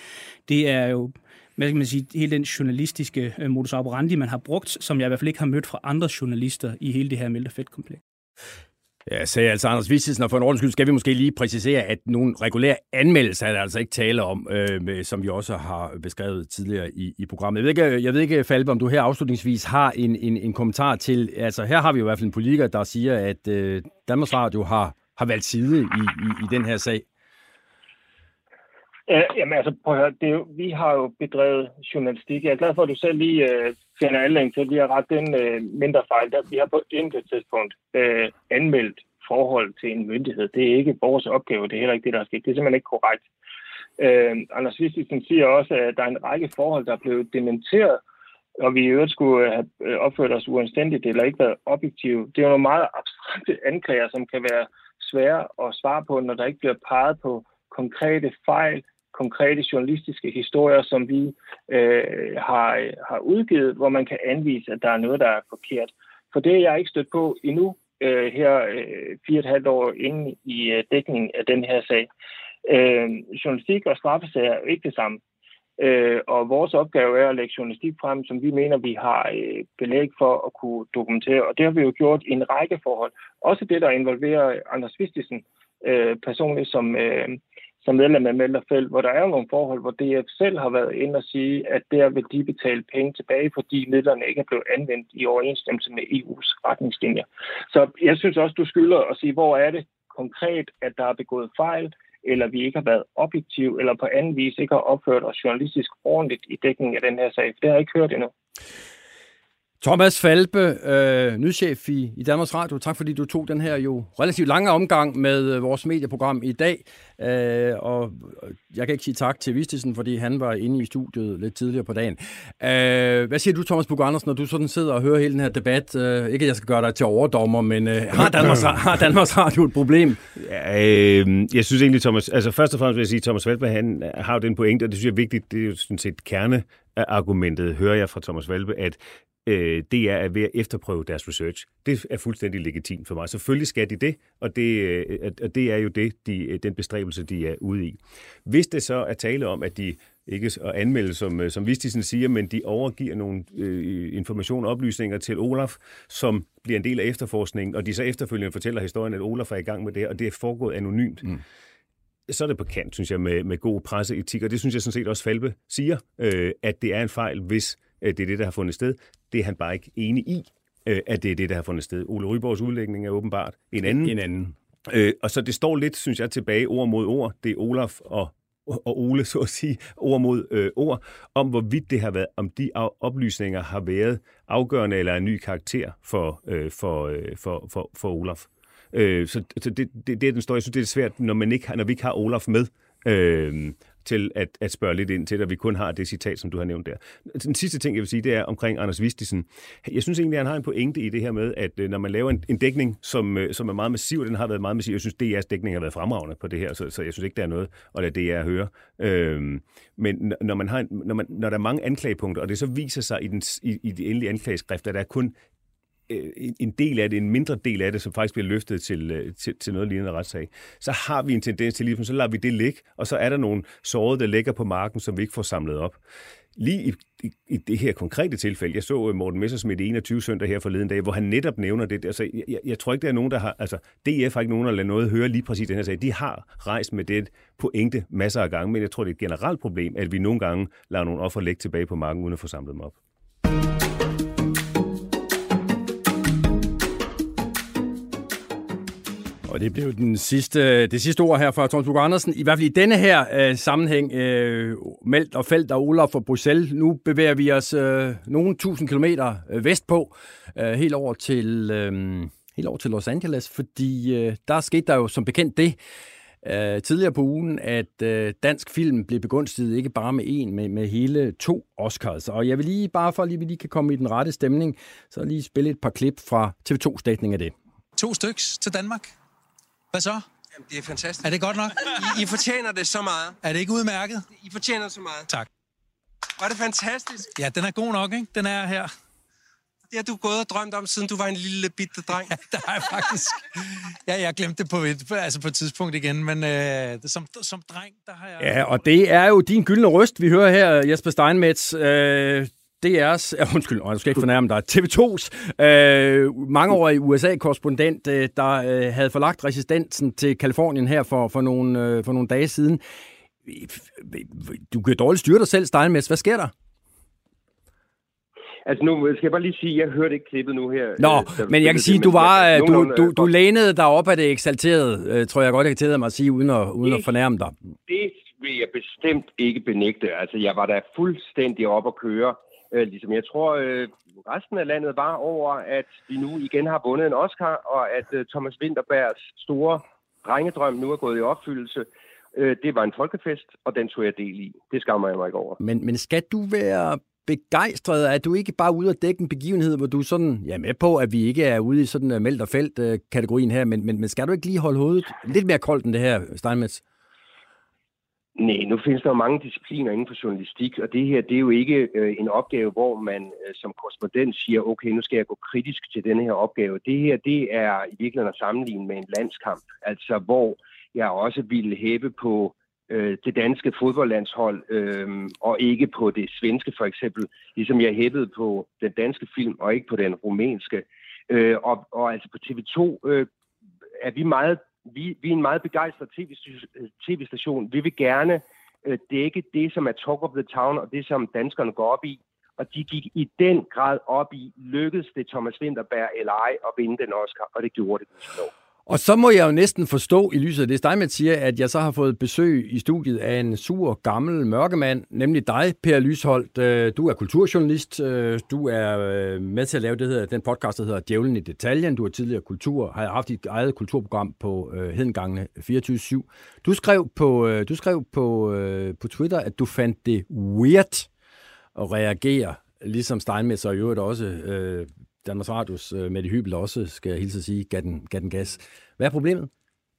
Det er jo hvad skal man sige, hele den journalistiske øh, modus operandi, man har brugt, som jeg i hvert fald ikke har mødt fra andre journalister i hele det her Melterfedt-kompleks. Ja, sagde altså Anders Vistisen, og for en ordens skyld skal vi måske lige præcisere, at nogle regulære anmeldelser er der altså ikke tale om, øh, med, som vi også har beskrevet tidligere i, i programmet. Jeg ved ikke, øh, jeg ved ikke Falbe, om du her afslutningsvis har en, en, en kommentar til, altså her har vi jo i hvert fald en politiker, der siger, at øh, Danmarks Radio har, har valgt side i, i, i den her sag. Ja, jamen altså, prøv at høre, det er jo, vi har jo bedrevet journalistik. Jeg er glad for, at du selv lige øh, finder anledning til, at vi har ret den øh, mindre fejl. Der, vi har på intet tidspunkt øh, anmeldt forhold til en myndighed. Det er ikke vores opgave, det er heller ikke det, der er sket. Det er simpelthen ikke korrekt. Øh, Anders Vistisen siger også, at der er en række forhold, der er blevet dementeret, og vi i øvrigt skulle have øh, opført os uanstændigt eller ikke været objektive. Det er jo nogle meget abstrakte anklager, som kan være svære at svare på, når der ikke bliver peget på konkrete fejl, konkrete journalistiske historier, som vi øh, har, har udgivet, hvor man kan anvise, at der er noget, der er forkert. For det er jeg ikke stødt på endnu, øh, her øh, fire og et halvt år inde i øh, dækningen af den her sag. Øh, journalistik og straffesager er jo ikke det samme. Øh, og vores opgave er at lægge journalistik frem, som vi mener, vi har øh, belæg for at kunne dokumentere. Og det har vi jo gjort i en række forhold. Også det, der involverer Anders Vistisen øh, personligt som, øh, som medlem af Melderfelt, hvor der er jo nogle forhold, hvor DF selv har været inde og sige, at der vil de betale penge tilbage, fordi midlerne ikke er blevet anvendt i overensstemmelse med EU's retningslinjer. Så jeg synes også, du skylder at sige, hvor er det konkret, at der er begået fejl, eller vi ikke har været objektiv, eller på anden vis ikke har opført os journalistisk ordentligt i dækningen af den her sag. For det har jeg ikke hørt endnu. Thomas Falbe, øh, nychef i, i Danmarks Radio. Tak fordi du tog den her jo relativt lange omgang med øh, vores medieprogram i dag. Øh, og øh, jeg kan ikke sige tak til Vistisen, fordi han var inde i studiet lidt tidligere på dagen. Øh, hvad siger du, Thomas Bug Andersen, når du sådan sidder og hører hele den her debat? Øh, ikke at jeg skal gøre dig til overdommer, men øh, har, Danmarks, har Danmarks Radio et problem? Ja, øh, jeg synes egentlig, Thomas, altså først og fremmest vil jeg sige, at Thomas Falbe, han øh, har jo den pointe, og det synes jeg er vigtigt, det er jo sådan set kerne argumentet, hører jeg fra Thomas Valpe, at øh, det er ved at efterprøve deres research. Det er fuldstændig legitimt for mig. Selvfølgelig skal de det, og det, øh, og det er jo det, de, den bestræbelse, de er ude i. Hvis det så er tale om, at de ikke at anmelde, som, øh, som Vistisen siger, men de overgiver nogle øh, information og oplysninger til Olaf, som bliver en del af efterforskningen, og de så efterfølgende fortæller historien, at Olaf er i gang med det, og det er foregået anonymt. Mm så er det på kant, synes jeg, med, med god presseetik, og det synes jeg sådan set også Falbe siger, øh, at det er en fejl, hvis øh, det er det, der har fundet sted. Det er han bare ikke enig i, øh, at det er det, der har fundet sted. Ole Ryborgs udlægning er åbenbart en anden. En anden. Øh, og så det står lidt, synes jeg, tilbage ord mod ord. Det er Olaf og og Ole, så at sige, ord mod øh, ord, om hvorvidt det har været, om de oplysninger har været afgørende eller en ny karakter for, øh, for, øh, for, for, for Olaf. Øh, så så det, det, det er den store, jeg synes, det er svært, når, man ikke, når vi ikke har Olaf med. Øh, til at, at spørge lidt ind til, at vi kun har det citat, som du har nævnt der. Den sidste ting, jeg vil sige, det er omkring Anders Vistisen. Jeg synes egentlig, at han har en pointe i det her med, at øh, når man laver en, en dækning, som, øh, som er meget massiv, og den har været meget massiv, jeg synes, DR's dækning har været fremragende på det her, så, så jeg synes ikke, der er noget at lade DR høre. Øhm, men når, man har, når, man, når der er mange anklagepunkter, og det så viser sig i, den, i, i de endelige anklageskrift, at der er kun Øh, en del af det, en mindre del af det, som faktisk bliver løftet til, øh, til, til noget lignende retssag, så har vi en tendens til ligesom, så lader vi det ligge, og så er der nogle sårede, der ligger på marken, som vi ikke får samlet op. Lige i, i, i det her konkrete tilfælde, jeg så øh, Morten Messersmith 21 søndag her forleden dag, hvor han netop nævner det. Altså, jeg, jeg tror ikke, der er nogen, der har... Altså, DF har ikke nogen, der lader noget høre lige præcis den her sag. De har rejst med det pointe masser af gange, men jeg tror, det er et generelt problem, at vi nogle gange lader nogle offer ligge tilbage på marken, uden at få samlet dem op. Og det blev den sidste, det sidste ord her fra Thomas Bug Andersen. I hvert fald i denne her øh, sammenhæng, øh, Meldt og Felt og Olaf fra Bruxelles. Nu bevæger vi os øh, nogle tusind kilometer øh, vestpå, øh, helt, over til, øh, helt over til Los Angeles, fordi øh, der skete der jo som bekendt det, øh, tidligere på ugen, at øh, dansk film blev begunstiget ikke bare med en, men med hele to Oscars. Og jeg vil lige, bare for at lige, vi lige kan komme i den rette stemning, så lige spille et par klip fra TV2's dækning af det. To styks til Danmark. Hvad så? Jamen, det er fantastisk. Er det godt nok? I, I fortjener det så meget. Er det ikke udmærket? I fortjener så meget. Tak. Var det fantastisk? Ja, den er god nok, ikke? Den er her. Det har du gået og drømt om, siden du var en lille bitte dreng. Ja, det har jeg faktisk. Ja, jeg glemte det på et, altså på et tidspunkt igen, men øh, som, som dreng, der har jeg... Ja, og det er jo din gyldne røst, vi hører her, Jesper Steinmetz. Øh, DR's, uh, undskyld, jeg skal ikke fornærme dig, TV2's uh, mangeårige USA-korrespondent, uh, der uh, havde forlagt resistensen til Kalifornien her for, for, nogle, uh, for nogle dage siden. Du kan dårligt styre dig selv, Steinmetz. Hvad sker der? Altså nu skal jeg bare lige sige, at jeg hørte ikke klippet nu her. Nå, men jeg kan sige, du var, du, du, du lænede dig op af det eksalterede, tror jeg godt, jeg kan tillade mig at sige, uden at, uden at fornærme dig. Det vil jeg bestemt ikke benægte. Altså, jeg var da fuldstændig op at køre. Øh, ligesom jeg tror, øh, resten af landet var over, at vi nu igen har vundet en Oscar, og at øh, Thomas Winterbergs store drengedrøm nu er gået i opfyldelse. Øh, det var en folkefest, og den tog jeg del i. Det skammer jeg mig ikke over. Men, men skal du være begejstret? Er du ikke bare ude at dække en begivenhed, hvor du sådan, ja med på, at vi ikke er ude i sådan uh, meldt og felt øh, kategorien her, men, men, men skal du ikke lige holde hovedet lidt mere koldt end det her, Steinmetz? Nej, nu findes der jo mange discipliner inden for journalistik, og det her, det er jo ikke øh, en opgave, hvor man øh, som korrespondent siger, okay, nu skal jeg gå kritisk til denne her opgave. Det her, det er i virkeligheden at sammenligne med en landskamp, altså hvor jeg også ville hæppe på øh, det danske fodboldlandshold, øh, og ikke på det svenske for eksempel, ligesom jeg hæppede på den danske film, og ikke på den rumænske. Øh, og, og altså på TV2 øh, er vi meget vi, vi er en meget begejstret tv-station. Vi vil gerne øh, dække det, som er talk of the town, og det, som danskerne går op i. Og de gik i den grad op i, lykkedes det Thomas Winterberg eller ej at vinde den Oscar, og det gjorde det. Så. Og så må jeg jo næsten forstå i lyset af det, Steinmetz siger, at jeg så har fået besøg i studiet af en sur, gammel mørkemand, nemlig dig, Per Lysholdt. Øh, du er kulturjournalist. Øh, du er øh, med til at lave det hedder, den podcast, der hedder Djævlen i detaljen. Du er tidligere kultur, har haft dit eget kulturprogram på Hedengangene 24-7. Du skrev på, du skrev på, på Twitter, at du fandt det weird at reagere, ligesom Steinmetz og i øvrigt også Danmarks Radios uh, Mette Hybel også, skal jeg hilse at sige, gav den, gav den gas. Hvad er problemet?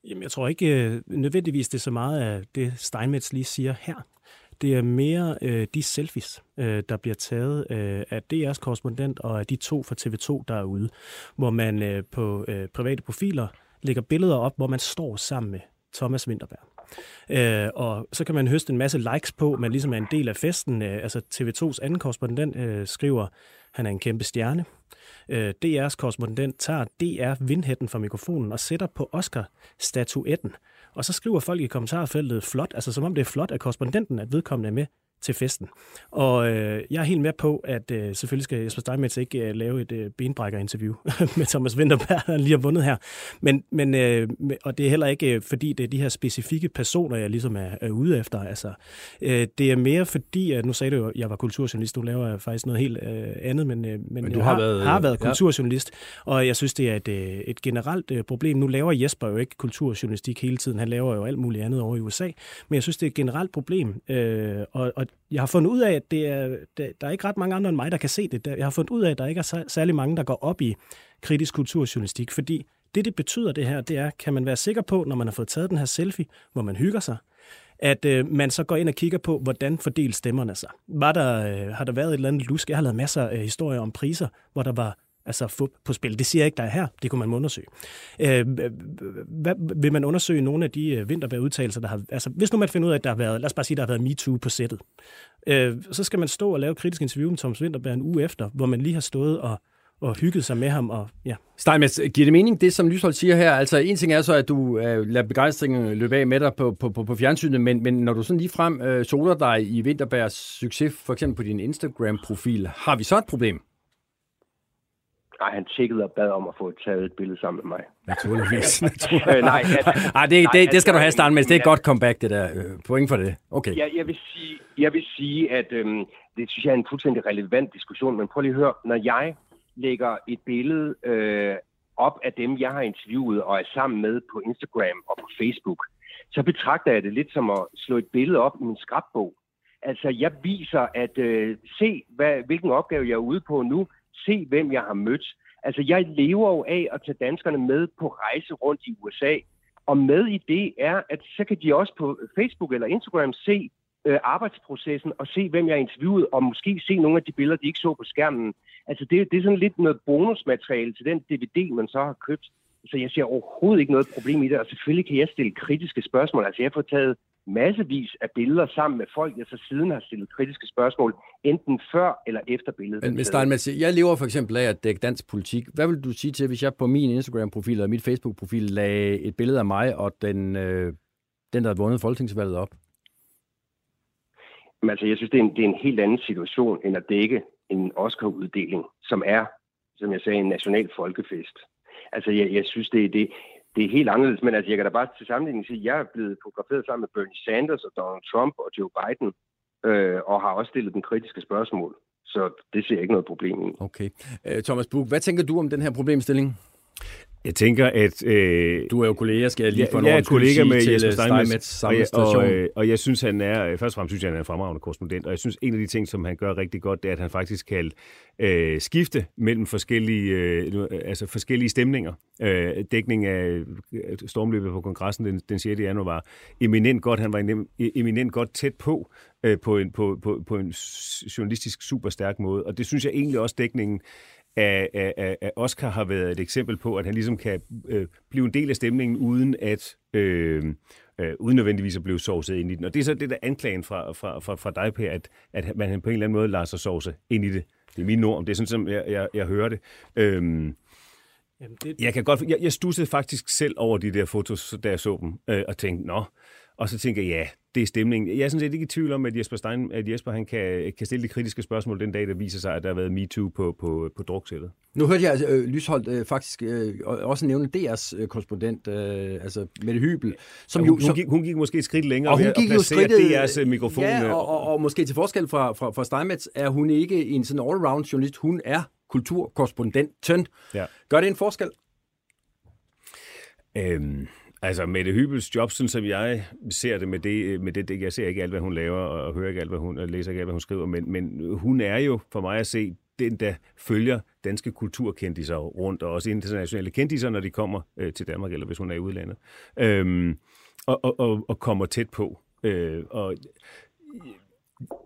Jamen, jeg tror ikke øh, nødvendigvis det er så meget af det, Steinmetz lige siger her. Det er mere øh, de selfies, øh, der bliver taget øh, af DR's korrespondent og af de to fra TV2, der er ude, hvor man øh, på øh, private profiler lægger billeder op, hvor man står sammen med Thomas Winterberg. Øh, og så kan man høste en masse likes på, man ligesom er en del af festen. Øh, altså TV2's anden korrespondent øh, skriver, han er en kæmpe stjerne. Øh, DR's korrespondent tager DR vindhætten fra mikrofonen og sætter på Oscar-statuetten. Og så skriver folk i kommentarfeltet flot, altså som om det er flot af korrespondenten, at vedkommende er med til festen. Og øh, jeg er helt med på, at øh, selvfølgelig skal Jesper Steinmetz ikke øh, lave et øh, benbrækker-interview med Thomas Winterberg, han lige har vundet her. Men, men, øh, og det er heller ikke, øh, fordi det er de her specifikke personer, jeg ligesom er, er ude efter. Altså, øh, det er mere fordi, at nu sagde du jo, at jeg var kulturjournalist, nu laver jeg faktisk noget helt øh, andet, men, øh, men, men du har, har været, har været kulturjournalist, ja. og jeg synes, det er et, øh, et generelt øh, problem. Nu laver Jesper jo ikke kulturjournalistik hele tiden, han laver jo alt muligt andet over i USA, men jeg synes, det er et generelt problem, øh, og, og jeg har fundet ud af, at det er, der er ikke ret mange andre end mig, der kan se det. Jeg har fundet ud af, at der ikke er særlig mange, der går op i kritisk kulturjournalistik, fordi det, det betyder det her, det er, kan man være sikker på, når man har fået taget den her selfie, hvor man hygger sig, at øh, man så går ind og kigger på, hvordan fordeler stemmerne sig. Var der, øh, har der været et eller andet lusk? Jeg har lavet masser af historier om priser, hvor der var altså fup på spil. Det siger jeg ikke, der er her. Det kunne man undersøge. Øh, hvad, vil man undersøge nogle af de øh, vintervejrudtalelser, der har... Altså, hvis nu man finder ud af, at der har været... Lad os bare sige, der har været MeToo på sættet. Øh, så skal man stå og lave kritisk interview med Thomas Vinterberg en uge efter, hvor man lige har stået og og hygget sig med ham. Og, ja. Steinmetz, giver det mening, det som Lyshold siger her? Altså, en ting er så, at du øh, lader begejstringen løbe af med dig på, på, på, på fjernsynet, men, men når du sådan lige frem øh, soler dig i Vinterbergs succes, for eksempel på din Instagram-profil, har vi så et problem? Nej, han tjekkede og bad om at få taget et billede sammen med mig. Naturligvis. øh, nej, altså, Ej, det, det, det skal du have, Stan, men det er et godt comeback, det der. Øh, point for det. Okay. Jeg, jeg, vil sige, jeg vil sige, at øhm, det synes jeg er en fuldstændig relevant diskussion, men prøv lige at høre, når jeg lægger et billede øh, op af dem, jeg har interviewet og er sammen med på Instagram og på Facebook, så betragter jeg det lidt som at slå et billede op i min skrabbog. Altså, jeg viser, at øh, se, hvad, hvilken opgave jeg er ude på nu, se, hvem jeg har mødt. Altså, jeg lever jo af at tage danskerne med på rejse rundt i USA. Og med i det er, at så kan de også på Facebook eller Instagram se øh, arbejdsprocessen og se, hvem jeg har interviewet, og måske se nogle af de billeder, de ikke så på skærmen. Altså, det, det er sådan lidt noget bonusmateriale til den DVD, man så har købt. Så jeg ser overhovedet ikke noget problem i det, og selvfølgelig kan jeg stille kritiske spørgsmål. Altså, jeg har fået taget massevis af billeder sammen med folk, jeg så siden har stillet kritiske spørgsmål, enten før eller efter billedet. Men, men Steinmetz, jeg lever for eksempel af at dække dansk politik. Hvad vil du sige til, hvis jeg på min Instagram-profil eller mit Facebook-profil lagde et billede af mig og den, øh, den der har vundet folketingsvalget op? Men altså, jeg synes, det er, en, det er en helt anden situation end at dække en Oscar-uddeling, som er, som jeg sagde, en national folkefest. Altså, jeg, jeg synes, det er det, det er helt anderledes, men altså, jeg kan da bare til sammenligning sige, at jeg er blevet fotograferet sammen med Bernie Sanders og Donald Trump og Joe Biden, øh, og har også stillet den kritiske spørgsmål. Så det ser jeg ikke noget problem i. Okay. Øh, Thomas Buk, hvad tænker du om den her problemstilling? Jeg tænker, at... Øh, du er jo kollega, skal jeg lige for ja, jeg er kollega med Jesper Steinmetz samme og, og, øh, og jeg synes, han er... Først og fremmest synes jeg, han er en fremragende korrespondent, og jeg synes, en af de ting, som han gør rigtig godt, det er, at han faktisk kan øh, skifte mellem forskellige, øh, altså forskellige stemninger. Øh, dækning af stormløbet på kongressen den, den 6. januar var eminent godt. Han var eminent godt tæt på, øh, på, en, på, på, på en journalistisk super stærk måde, og det synes jeg egentlig også dækningen af, af, af Oscar har været et eksempel på, at han ligesom kan øh, blive en del af stemningen, uden at øh, øh, uden nødvendigvis at blive sovset ind i den. Og det er så det der anklagen fra, fra, fra, fra dig, Per, at, at man på en eller anden måde lader sig sovse ind i det. Det er mine ord, det er sådan, som jeg, jeg, jeg hører det. Øhm, Jamen det... Jeg kan godt, jeg, jeg stussede faktisk selv over de der fotos, da jeg så dem, øh, og tænkte, nå, og så tænker jeg, ja, det er stemningen. Jeg er sådan set ikke i tvivl om, at Jesper, Stein, at Jesper han kan, kan stille de kritiske spørgsmål den dag, der viser sig, at der har været MeToo på, på, på druksættet. Nu hørte jeg øh, Lysholdt øh, faktisk øh, også nævne DR's øh, korrespondent, øh, altså Mette Hybel. Som ja, hun, jo, hun, gik, hun gik måske et skridt længere og hun gik jo skridtet, DR's øh, mikrofon. Ja, og, og, og måske til forskel fra, fra, fra Steinmetz er hun ikke en sådan all-round journalist. Hun er kulturkorrespondenten. Ja. Gør det en forskel? Øhm, Altså Mette Hybels job, sådan som jeg ser det med det, øh, med det, jeg ser ikke alt, hvad hun laver, og hører ikke alt, hvad hun, og læser ikke alt, hvad hun skriver, men, men hun er jo for mig at se den, der følger danske kulturkendiser rundt, og også internationale kendiser, når de kommer øh, til Danmark, eller hvis hun er i udlandet, øhm, og, og, og, og kommer tæt på. Øh, og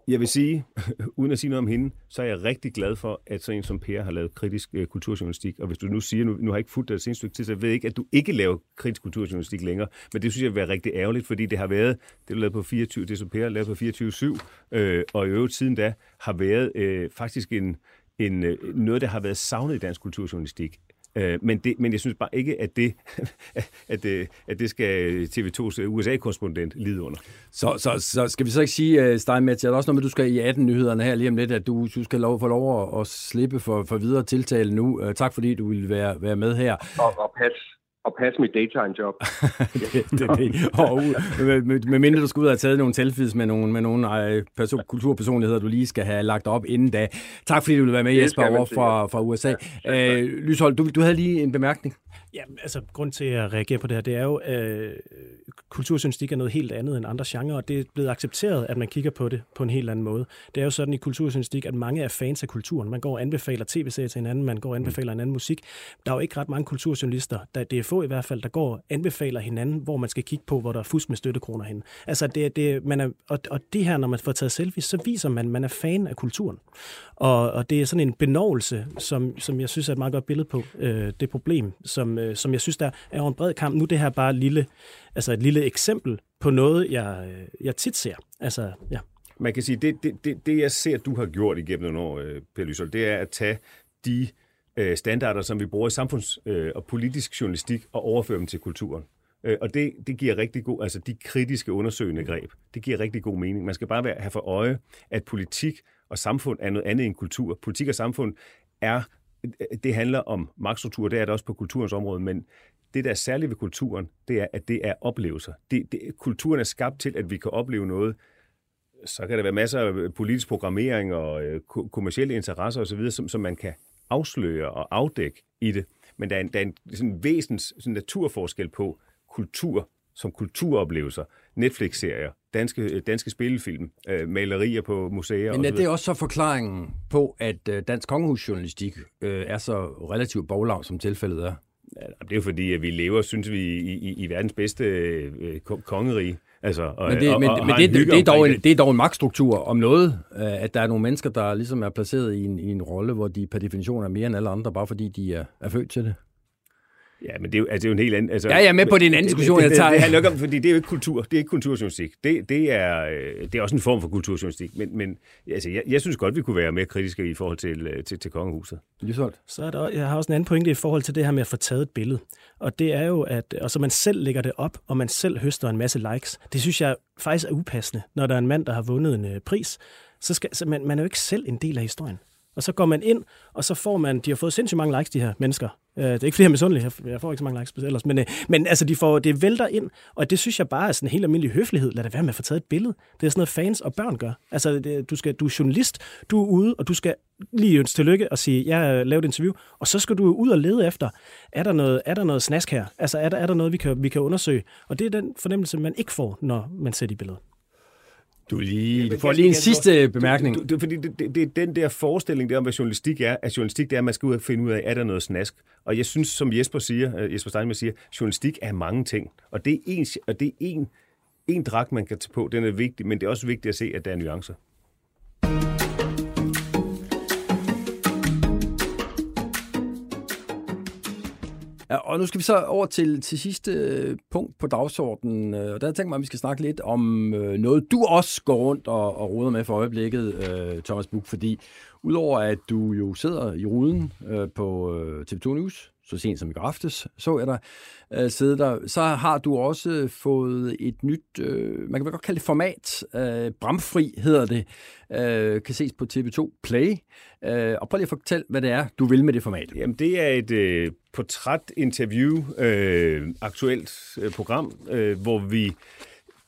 jeg vil sige, uden at sige noget om hende, så er jeg rigtig glad for, at sådan en som Per har lavet kritisk øh, kulturjournalistik. Og hvis du nu siger, nu, nu har jeg ikke fulgt dig det seneste stykke tid, så jeg ved ikke, at du ikke laver kritisk kulturjournalistik længere. Men det synes jeg vil være rigtig ærgerligt, fordi det har været, det er lavet på 24, det som Per har lavet på 24-7, øh, og i øvrigt siden da har været øh, faktisk en, en, øh, noget, der har været savnet i dansk kulturjournalistik. Øh, men, det, men jeg synes bare ikke, at det, at det, at det skal TV2's USA-korrespondent lide under. Så, så, så skal vi så ikke sige, uh, Steinmetz, er der også at du skal i 18-nyhederne her lige om lidt, at du, du skal lov, få lov at, at slippe for, for videre tiltale nu. Tak fordi du ville være, være med her. Og, og pas, og passe mit daytime job. det, det, det. Og, med, med, mindre du skal ud og have taget nogle selfies med nogle, med nogle øh, person, kulturpersonligheder, du lige skal have lagt op inden da. Tak fordi du ville være med, Jesper, over fra, fra USA. Ja, øh, Lyshold, du, du havde lige en bemærkning. Ja, altså grund til at reagere på det her, det er jo, øh, kulturjournalistik er noget helt andet end andre genrer, og det er blevet accepteret, at man kigger på det på en helt anden måde. Det er jo sådan i kulturjournalistik, at mange er fans af kulturen. Man går og anbefaler tv-serier til hinanden, man går og anbefaler en anden musik. Der er jo ikke ret mange kulturjournalister, der, det er få i hvert fald, der går og anbefaler hinanden, hvor man skal kigge på, hvor der er fusk med støttekroner hen. Altså det, det, man er, og, og det her, når man får taget selfies, så viser man, at man er fan af kulturen. Og, og det er sådan en benovelse, som, som jeg synes er et meget godt billede på øh, det problem, som, øh, som jeg synes, der er en bred kamp. Nu det her bare lille, altså et lille eksempel på noget, jeg, øh, jeg tit ser. Altså, ja. Man kan sige, det, det, det, det jeg ser, du har gjort igennem nogle år, øh, Per Lysol, det er at tage de øh, standarder, som vi bruger i samfunds- øh, og politisk journalistik, og overføre dem til kulturen. Øh, og det, det giver rigtig god, altså de kritiske undersøgende greb, det giver rigtig god mening. Man skal bare være, have for øje, at politik og samfund er noget andet end kultur. Politik og samfund er, det handler om magtstruktur, det er det også på kulturens område, men det, der er særligt ved kulturen, det er, at det er oplevelser. Det, det, kulturen er skabt til, at vi kan opleve noget, så kan der være masser af politisk programmering og øh, kommersielle interesser osv., som, som man kan afsløre og afdække i det. Men der er en, der er en sådan væsens sådan naturforskel på kultur som kulturoplevelser, Netflix-serier, danske, danske spillefilm, øh, malerier på museer Men er det også så forklaringen på, at øh, dansk kongehusjournalistik øh, er så relativt boglav, som tilfældet er? Ja, det er jo fordi, at vi lever, synes vi, i, i, i verdens bedste øh, kongerige. Altså, og, men det, og, men, og, men det, det, er dog en, det er dog en magtstruktur om noget, øh, at der er nogle mennesker, der ligesom er placeret i en, i en rolle, hvor de per definition er mere end alle andre, bare fordi de er, er født til det. Ja, men det er jo, altså, det er jo en helt anden... Altså, ja, jeg er med på din anden diskussion, det, det, jeg tager. Det, det handler om, fordi det er jo ikke kultur. Det er ikke kulturjournalistik. Det, det, er, øh, det er også en form for kulturjournalistik. Men, men altså, jeg, jeg synes godt, vi kunne være mere kritiske i forhold til, øh, til, til kongehuset. Lysholdt. Så er der, jeg har også en anden pointe i forhold til det her med at få taget et billede. Og det er jo, at altså, man selv lægger det op, og man selv høster en masse likes. Det synes jeg faktisk er upassende, når der er en mand, der har vundet en uh, pris. Så, skal, så man, man er jo ikke selv en del af historien. Og så går man ind, og så får man, de har fået sindssygt mange likes, de her mennesker. Øh, det er ikke fordi, jeg er misundelig, jeg- får ikke så mange likes ellers, men, øh, men altså, de får, det vælter ind, og det synes jeg bare er sådan en helt almindelig høflighed. Lad det være med at få taget et billede. Det er sådan noget, fans og børn gør. Altså, det, du, skal, du er journalist, du er ude, og du skal lige ønske tillykke og sige, jeg har lavet et interview, og så skal du ud og lede efter, er der noget, er der noget snask her? Altså, er der, er der noget, vi kan, vi kan undersøge? Og det er den fornemmelse, man ikke får, når man ser de billeder. Du, lige, du får lige en sidste bemærkning. Det, det, fordi det, det, det er den der forestilling der om, hvad journalistik er. At journalistik det er, at man skal ud og finde ud af, er der noget snask. Og jeg synes, som Jesper siger, uh, Jesper Steinmeier siger, journalistik er mange ting. Og det er en, og det er en, en dragt, man kan tage på. Den er vigtig, men det er også vigtigt at se, at der er nuancer. Ja, og nu skal vi så over til, til sidste øh, punkt på dagsordenen. Øh, og der tænker jeg mig, at vi skal snakke lidt om øh, noget, du også går rundt og, og roder med for øjeblikket, øh, Thomas Buch, fordi udover at du jo sidder i ruden øh, på øh, TV2 News, så sent som i går aftes, så jeg dig øh, sidde der, så har du også fået et nyt, øh, man kan vel godt kalde det format, øh, Bramfri hedder det, øh, kan ses på TV2 Play. Øh, og prøv lige at fortælle, hvad det er, du vil med det format. Jamen, det er et øh, portrætinterview, øh, aktuelt øh, program, øh, hvor vi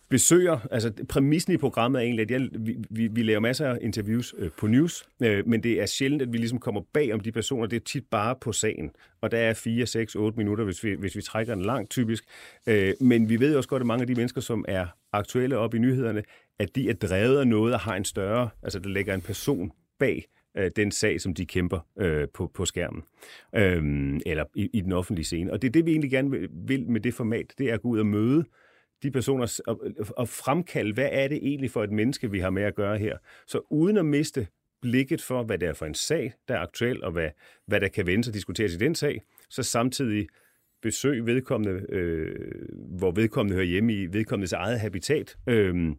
besøger, altså præmissen i programmet er egentlig, at jeg, vi, vi, vi laver masser af interviews øh, på news, øh, men det er sjældent, at vi ligesom kommer bag om de personer, det er tit bare på sagen, og der er 4, 6, 8 minutter, hvis vi, hvis vi trækker den langt typisk, øh, men vi ved også godt, at mange af de mennesker, som er aktuelle op i nyhederne, at de er drevet af noget og har en større, altså der ligger en person bag øh, den sag, som de kæmper øh, på, på skærmen, øh, eller i, i den offentlige scene. Og det er det, vi egentlig gerne vil, vil med det format, det er at gå ud og møde de personer og, øh, fremkalde, hvad er det egentlig for et menneske, vi har med at gøre her. Så uden at miste blikket for, hvad det er for en sag, der er aktuel, og hvad, hvad der kan vendes og diskuteres i den sag, så samtidig besøg vedkommende, øh, hvor vedkommende hører hjemme i vedkommendes eget habitat, øh,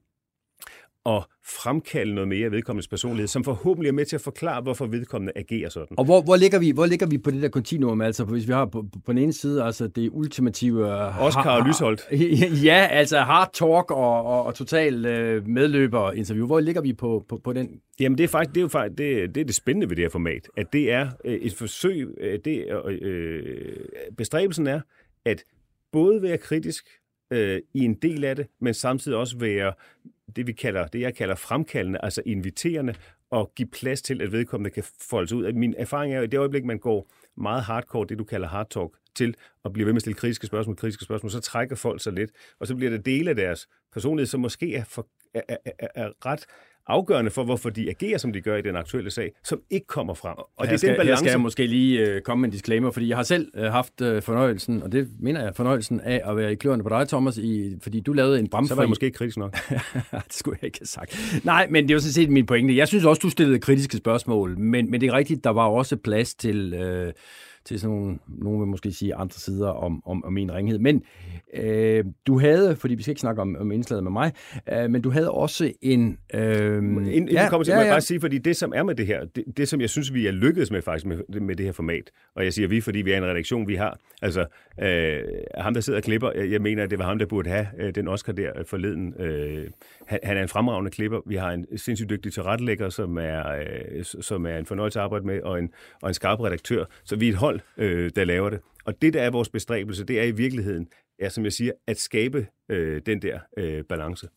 og fremkalde noget mere af vedkommendes personlighed, som forhåbentlig er med til at forklare, hvorfor vedkommende agerer sådan. Og hvor, hvor, ligger vi, hvor ligger vi på det der kontinuum? Altså, hvis vi har på, på den ene side altså det ultimative... øh, Oscar og Lysholdt. Ja, altså hard talk og, og, og total øh, medløber-interview. Hvor ligger vi på, på, på den? Jamen, det er faktisk det er jo faktisk, det, det, er det spændende ved det her format, at det er øh, et forsøg, øh, det, øh, bestræbelsen er, at både være kritisk øh, i en del af det, men samtidig også være det, vi kalder, det jeg kalder fremkaldende, altså inviterende, og give plads til, at vedkommende kan folde sig ud. Min erfaring er jo, at i det øjeblik, man går meget hardcore, det du kalder hard talk, til at blive ved med at stille kritiske spørgsmål, kritiske spørgsmål, så trækker folk sig lidt, og så bliver det dele af deres personlighed, som måske er, for, er, er, er, er ret afgørende for, hvorfor de agerer, som de gør i den aktuelle sag, som ikke kommer frem. Og det er skal, den balance... Her skal jeg måske lige øh, komme med en disclaimer, fordi jeg har selv øh, haft øh, fornøjelsen, og det mener jeg, fornøjelsen af at være i kløerne på dig, Thomas, i, fordi du lavede en bramfri... Så var jeg måske ikke kritisk nok. det skulle jeg ikke have sagt. Nej, men det er jo sådan set min pointe. Jeg synes også, du stillede kritiske spørgsmål, men, men det er rigtigt, der var også plads til... Øh, til sådan nogle, nogen vil måske sige andre sider om, om, om min ringhed. Men øh, du havde, fordi vi skal ikke snakke om, om indslaget med mig, øh, men du havde også en... Øh, Inden, inden ja, kommer til, ja, ja. bare sige, fordi det, som er med det her, det, det som jeg synes, vi er lykkedes med faktisk med, med det her format, og jeg siger vi, fordi vi er en redaktion, vi har, altså øh, ham, der sidder og klipper, jeg, jeg mener, at det var ham, der burde have øh, den Oscar der øh, forleden. Øh, han, han er en fremragende klipper. Vi har en sindssygt dygtig tilrettelægger, som er, øh, som er en fornøjelse at arbejde med, og en, og en skarp redaktør. Så vi er et hold, øh, der laver det. Og det, der er vores bestræbelse, det er i virkeligheden, er, som jeg siger, at skabe øh, den der øh, balance.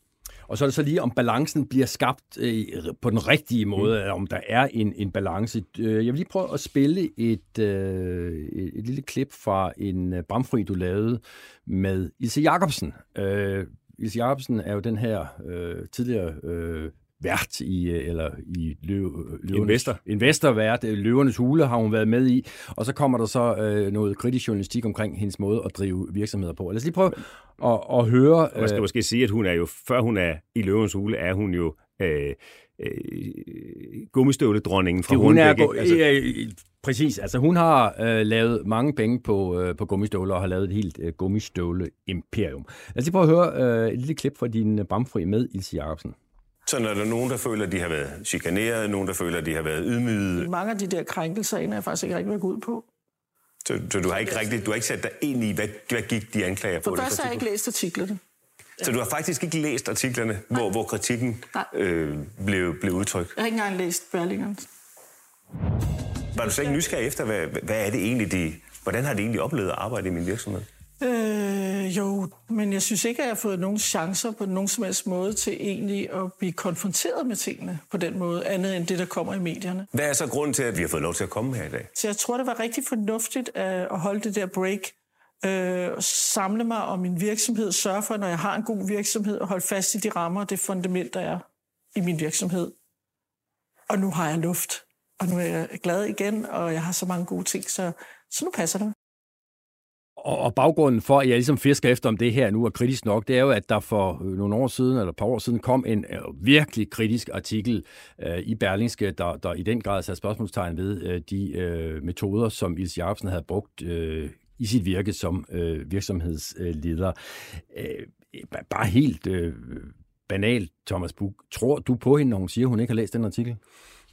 Og så er det så lige, om balancen bliver skabt øh, på den rigtige måde, mm. om der er en, en balance. Øh, Jeg vil lige prøve at spille et, øh, et, et lille klip fra en øh, bramfri, du lavede med Ilse Jacobsen. Øh, Ilse Jacobsen er jo den her øh, tidligere øh, vært i, øh, eller i løv, løvernes, Investor. investorvært, øh, Løvernes Hule har hun været med i, og så kommer der så øh, noget kritisk journalistik omkring hendes måde at drive virksomheder på. Lad os lige prøve at, at høre... Man skal måske sige, at hun er jo, før hun er i løvens hule, er hun jo øh, øh, gummistøvledronningen fra Det, hun er, Hornbæk. gå- øh, præcis, altså hun har øh, lavet mange penge på, øh, på gummistøvler og har lavet et helt øh, gummistøvle-imperium. Lad os lige prøve at høre øh, et lille klip fra din øh, bramfri med Ilse Jacobsen. Så er der nogen, der føler, at de har været chikaneret, nogen, der føler, at de har været ydmyget. Mange af de der krænkelser er jeg faktisk ikke rigtig været ud på. Så, så du har ikke rigtig, du har ikke sat dig ind i, hvad, hvad gik de anklager For på? det først har jeg ikke læst artiklerne. Så du har faktisk ikke læst artiklerne, hvor, hvor kritikken øh, blev, blev udtrykt? Jeg har ikke engang læst Berlingeren. var du så ikke nysgerrig efter, hvad, hvad er det egentlig, de, hvordan har de egentlig oplevet at arbejde i min virksomhed? Øh, jo, men jeg synes ikke, at jeg har fået nogen chancer på nogen som helst måde til egentlig at blive konfronteret med tingene på den måde, andet end det, der kommer i medierne. Hvad er så grunden til, at vi har fået lov til at komme her i dag? Så jeg tror, det var rigtig fornuftigt at holde det der break, øh, samle mig om min virksomhed, sørge for, når jeg har en god virksomhed, at holde fast i de rammer og det fundament, der er i min virksomhed. Og nu har jeg luft, og nu er jeg glad igen, og jeg har så mange gode ting, så, så nu passer det. Og, baggrunden for, at jeg ligesom fisker efter om det her nu er kritisk nok, det er jo, at der for øh, nogle år siden, eller et par år siden, kom en øh, virkelig kritisk artikel øh, i Berlingske, der, der i den grad satte spørgsmålstegn ved øh, de øh, metoder, som Ilse Jacobsen havde brugt øh, i sit virke som øh, virksomhedsleder. Øh, bare helt øh, banalt, Thomas Buk. Tror du på hende, når hun siger, at hun ikke har læst den artikel?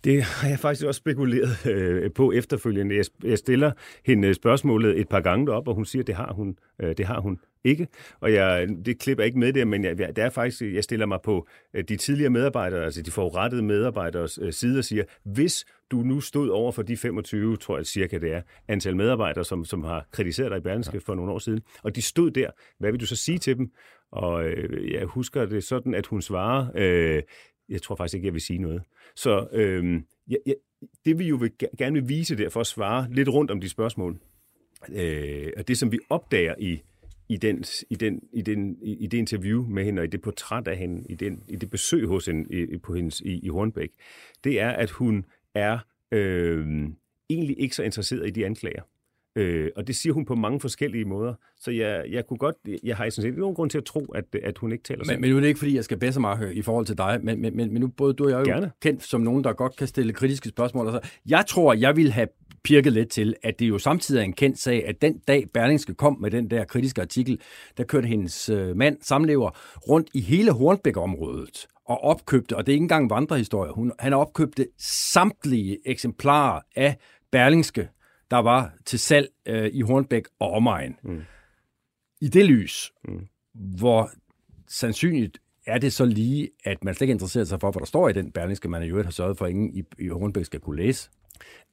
Det har jeg faktisk også spekuleret øh, på efterfølgende. Jeg, jeg stiller hende spørgsmålet et par gange op, og hun siger, at det har hun, øh, det har hun ikke. Og jeg, det klipper ikke med det, men jeg, det er faktisk, jeg stiller mig på øh, de tidligere medarbejdere, altså de forurettede medarbejderes øh, side og siger, hvis du nu stod over for de 25, tror jeg cirka det er, antal medarbejdere, som, som har kritiseret dig i Berlingske for nogle år siden, og de stod der, hvad vil du så sige til dem? Og øh, jeg husker det sådan, at hun svarer, øh, jeg tror faktisk ikke, jeg vil sige noget. Så øh, ja, ja, det vi jo vil, gerne vil vise der, for at svare lidt rundt om de spørgsmål, øh, og det som vi opdager i, i, den, i, den, i, den, i, i det interview med hende, og i det portræt af hende, i, den, i det besøg hos hende i, på hendes, i, i Hornbæk, det er, at hun er øh, egentlig ikke så interesseret i de anklager. Øh, og det siger hun på mange forskellige måder. Så jeg, jeg kunne godt, jeg har sådan set nogen grund til at tro, at, at hun ikke taler men, men nu er det ikke, fordi jeg skal bedre mig i forhold til dig, men, men, men, men nu både du og jeg er jo Gerne. kendt som nogen, der godt kan stille kritiske spørgsmål. Altså, jeg tror, jeg vil have pirket lidt til, at det jo samtidig er en kendt sag, at den dag Berlingske kom med den der kritiske artikel, der kørte hendes øh, mand, samlever, rundt i hele Hornbæk-området og opkøbte, og det er ikke engang vandrehistorie, hun, han opkøbte samtlige eksemplarer af Berlingske der var til salg øh, i Hornbæk og omegn. Mm. I det lys, mm. hvor sandsynligt er det så lige, at man slet ikke interesserer sig for, hvad der står i den berlingske, man i øvrigt har sørget for, at ingen i, i Hornbæk skal kunne læse?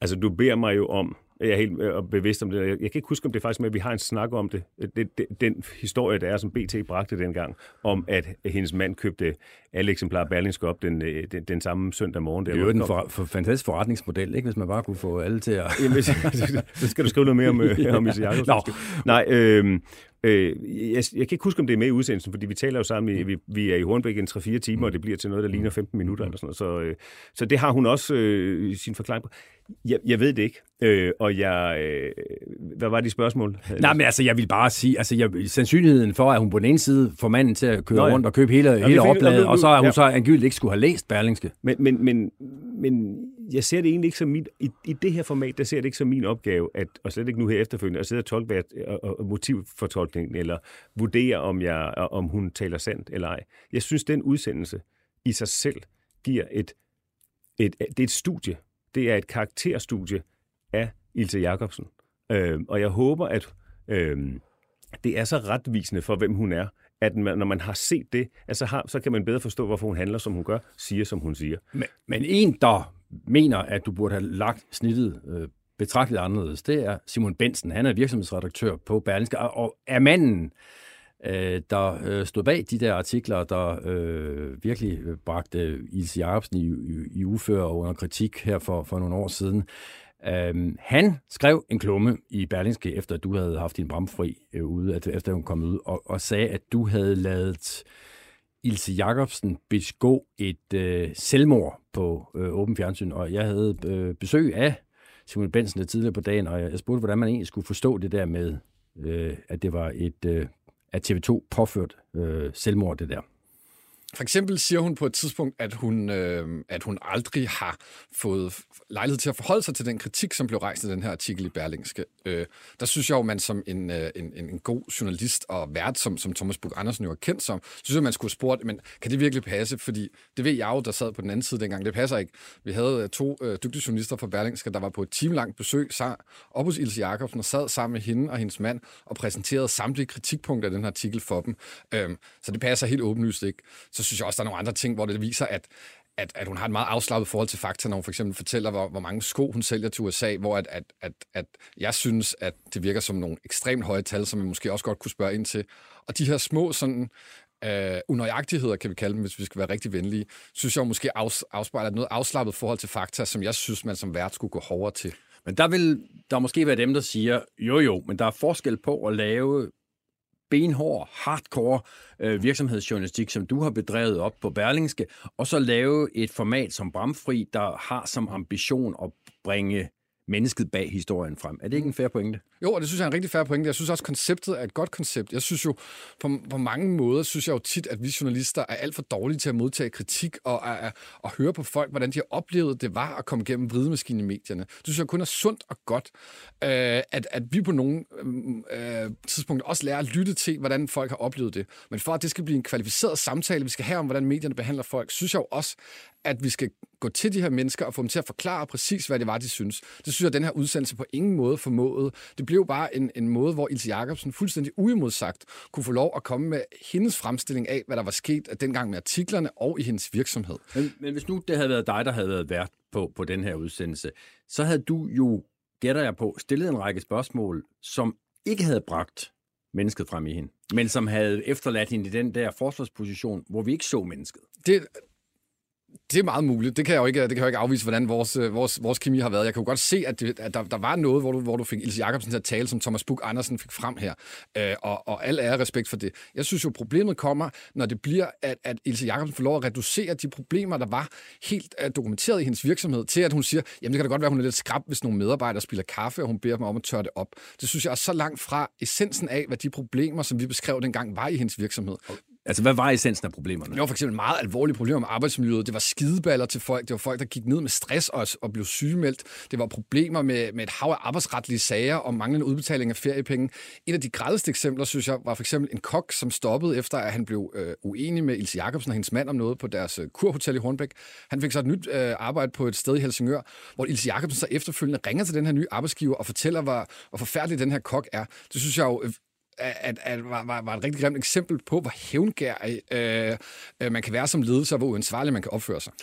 Altså, du beder mig jo om, jeg er helt øh, bevidst om det, jeg kan ikke huske, om det er faktisk med, at vi har en snak om det. det, det den historie, der er, som BT bragte dengang, om at hendes mand købte alle eksemplarer Berlingske op den, øh, den, den samme søndag morgen. Det er jo en for, for fantastisk forretningsmodel, ikke? hvis man bare kunne få alle til at... Jamen, så skal du skrive noget mere om, øh, om Isse Jacobsen. Nej, øh, Øh, jeg, jeg kan ikke huske, om det er med i udsendelsen, fordi vi taler jo sammen, i, vi, vi er i Hornbæk en 3-4 timer, og det bliver til noget, der ligner 15 minutter eller sådan noget. Så, øh, så det har hun også øh, sin forklaring på. Jeg, jeg ved det ikke, øh, og jeg... Øh, hvad var de spørgsmål? Nej, men altså, jeg vil bare sige, altså, jeg, sandsynligheden for, at hun på den ene side får manden til at køre Nå, ja. rundt og købe hele, Nå, hele opladet, og så at hun ja. så angiveligt ikke skulle have læst Berlingske. Men, men, men, men jeg ser det egentlig ikke som min, i, i det her format, der ser det ikke som min opgave, at, og slet ikke nu her efterfølgende, at sidde og tolke hvad, og, og motivfortolkningen, eller vurdere, om, jeg, om hun taler sandt eller ej. Jeg synes, den udsendelse i sig selv giver et, et, det er et studie. Det er et karakterstudie af Ilse Jacobsen. Øh, og jeg håber, at øh, det er så retvisende for, hvem hun er, at man, når man har set det, altså har, så kan man bedre forstå, hvorfor hun handler, som hun gør, siger, som hun siger. Men, men en, der mener, at du burde have lagt snittet øh, betragteligt anderledes, det er Simon Bensen. Han er virksomhedsredaktør på Berlingske, og er manden, øh, Øh, der øh, stod bag de der artikler, der øh, virkelig øh, bragte Ilse Jacobsen i, i, i ufør og under kritik her for, for nogle år siden. Um, han skrev en klumme i Berlingske, efter at du havde haft din bramfri øh, ude, at, efter hun kom ud, og, og sagde, at du havde lavet Ilse Jacobsen begå et øh, selvmord på øh, åben fjernsyn, og jeg havde øh, besøg af Simon Bensen der tidligere på dagen, og jeg, jeg spurgte, hvordan man egentlig skulle forstå det der med, øh, at det var et øh, at TV2 påført øh, selvmord, det der. For eksempel siger hun på et tidspunkt, at hun, øh, at hun aldrig har fået lejlighed til at forholde sig til den kritik, som blev rejst i den her artikel i Berlingske. Øh, der synes jeg jo, man som en, øh, en, en god journalist og vært, som, som Thomas Bug Andersen jo er kendt som, synes jeg, man skulle have spurgt, men kan det virkelig passe? Fordi det ved jeg jo, der sad på den anden side dengang. Det passer ikke. Vi havde øh, to øh, dygtige journalister fra Berlingske, der var på et timelangt besøg op hos Ilse Jacobsen og sad sammen med hende og hendes mand og præsenterede samtlige kritikpunkter af den her artikel for dem. Øh, så det passer helt åbenlyst ikke. Så synes jeg også, der er nogle andre ting, hvor det viser, at at, at hun har et meget afslappet forhold til fakta, når hun for eksempel fortæller, hvor, hvor mange sko hun sælger til USA, hvor at, at, at, at jeg synes, at det virker som nogle ekstremt høje tal, som vi måske også godt kunne spørge ind til. Og de her små sådan øh, unøjagtigheder, kan vi kalde dem, hvis vi skal være rigtig venlige, synes jeg måske afs- afspejler noget afslappet forhold til fakta, som jeg synes, man som vært skulle gå hårdere til. Men der vil der måske være dem, der siger, jo jo, men der er forskel på at lave benhård, hardcore øh, virksomhedsjournalistik, som du har bedrevet op på Berlingske, og så lave et format som Bramfri, der har som ambition at bringe mennesket bag historien frem. Er det ikke en fair pointe? Jo, og det synes jeg er en rigtig fair pointe. Jeg synes også, at konceptet er et godt koncept. Jeg synes jo, på, på mange måder, synes jeg jo tit, at vi journalister er alt for dårlige til at modtage kritik og, at at høre på folk, hvordan de har oplevet det var at komme gennem vridemaskinen i medierne. Det synes jeg kun er sundt og godt, øh, at, at vi på nogle øh, øh tidspunkter også lærer at lytte til, hvordan folk har oplevet det. Men for at det skal blive en kvalificeret samtale, vi skal have om, hvordan medierne behandler folk, synes jeg jo også, at vi skal gå til de her mennesker og få dem til at forklare præcis, hvad det var, de synes. Det synes jeg, at den her udsendelse på ingen måde formåede. Det blev bare en, en måde, hvor Ilse Jacobsen fuldstændig uimodsagt kunne få lov at komme med hendes fremstilling af, hvad der var sket dengang med artiklerne og i hendes virksomhed. Men, men hvis nu det havde været dig, der havde været vært på, på den her udsendelse, så havde du jo, gætter jeg på, stillet en række spørgsmål, som ikke havde bragt mennesket frem i hende, men som havde efterladt hende i den der forsvarsposition, hvor vi ikke så mennesket. Det, det er meget muligt. Det kan jeg jo ikke, det kan jeg jo ikke afvise, hvordan vores, øh, vores, vores kemi har været. Jeg kan jo godt se, at, det, at der, der var noget, hvor du, hvor du fik Ilse Jacobsen til at tale, som Thomas Buk Andersen fik frem her. Øh, og, og al ære respekt for det. Jeg synes jo, problemet kommer, når det bliver, at, at Ilse Jacobsen får lov at reducere de problemer, der var helt uh, dokumenteret i hendes virksomhed, til at hun siger, jamen det kan da godt være, at hun er lidt skrab, hvis nogle medarbejdere spiller kaffe, og hun beder dem om at tørre det op. Det synes jeg er så langt fra essensen af, hvad de problemer, som vi beskrev dengang, var i hendes virksomhed. Altså, hvad var essensen af problemerne? Det var for eksempel meget alvorlige problemer med arbejdsmiljøet. Det var skideballer til folk. Det var folk, der gik ned med stress og, og blev sygemeldt. Det var problemer med, med et hav af arbejdsretlige sager og manglende udbetaling af feriepenge. Et af de grædeste eksempler, synes jeg, var for eksempel en kok, som stoppede efter, at han blev øh, uenig med Ilse Jacobsen og hendes mand om noget på deres øh, kurhotel i Hornbæk. Han fik så et nyt øh, arbejde på et sted i Helsingør, hvor Ilse Jacobsen så efterfølgende ringer til den her nye arbejdsgiver og fortæller, hvor, hvor forfærdelig den her kok er. Det synes jeg jo øh, at, at var, var, var et rigtig grimt eksempel på, hvor hævngærig øh, øh, man kan være som ledelse, og hvor uansvarlig man kan opføre sig.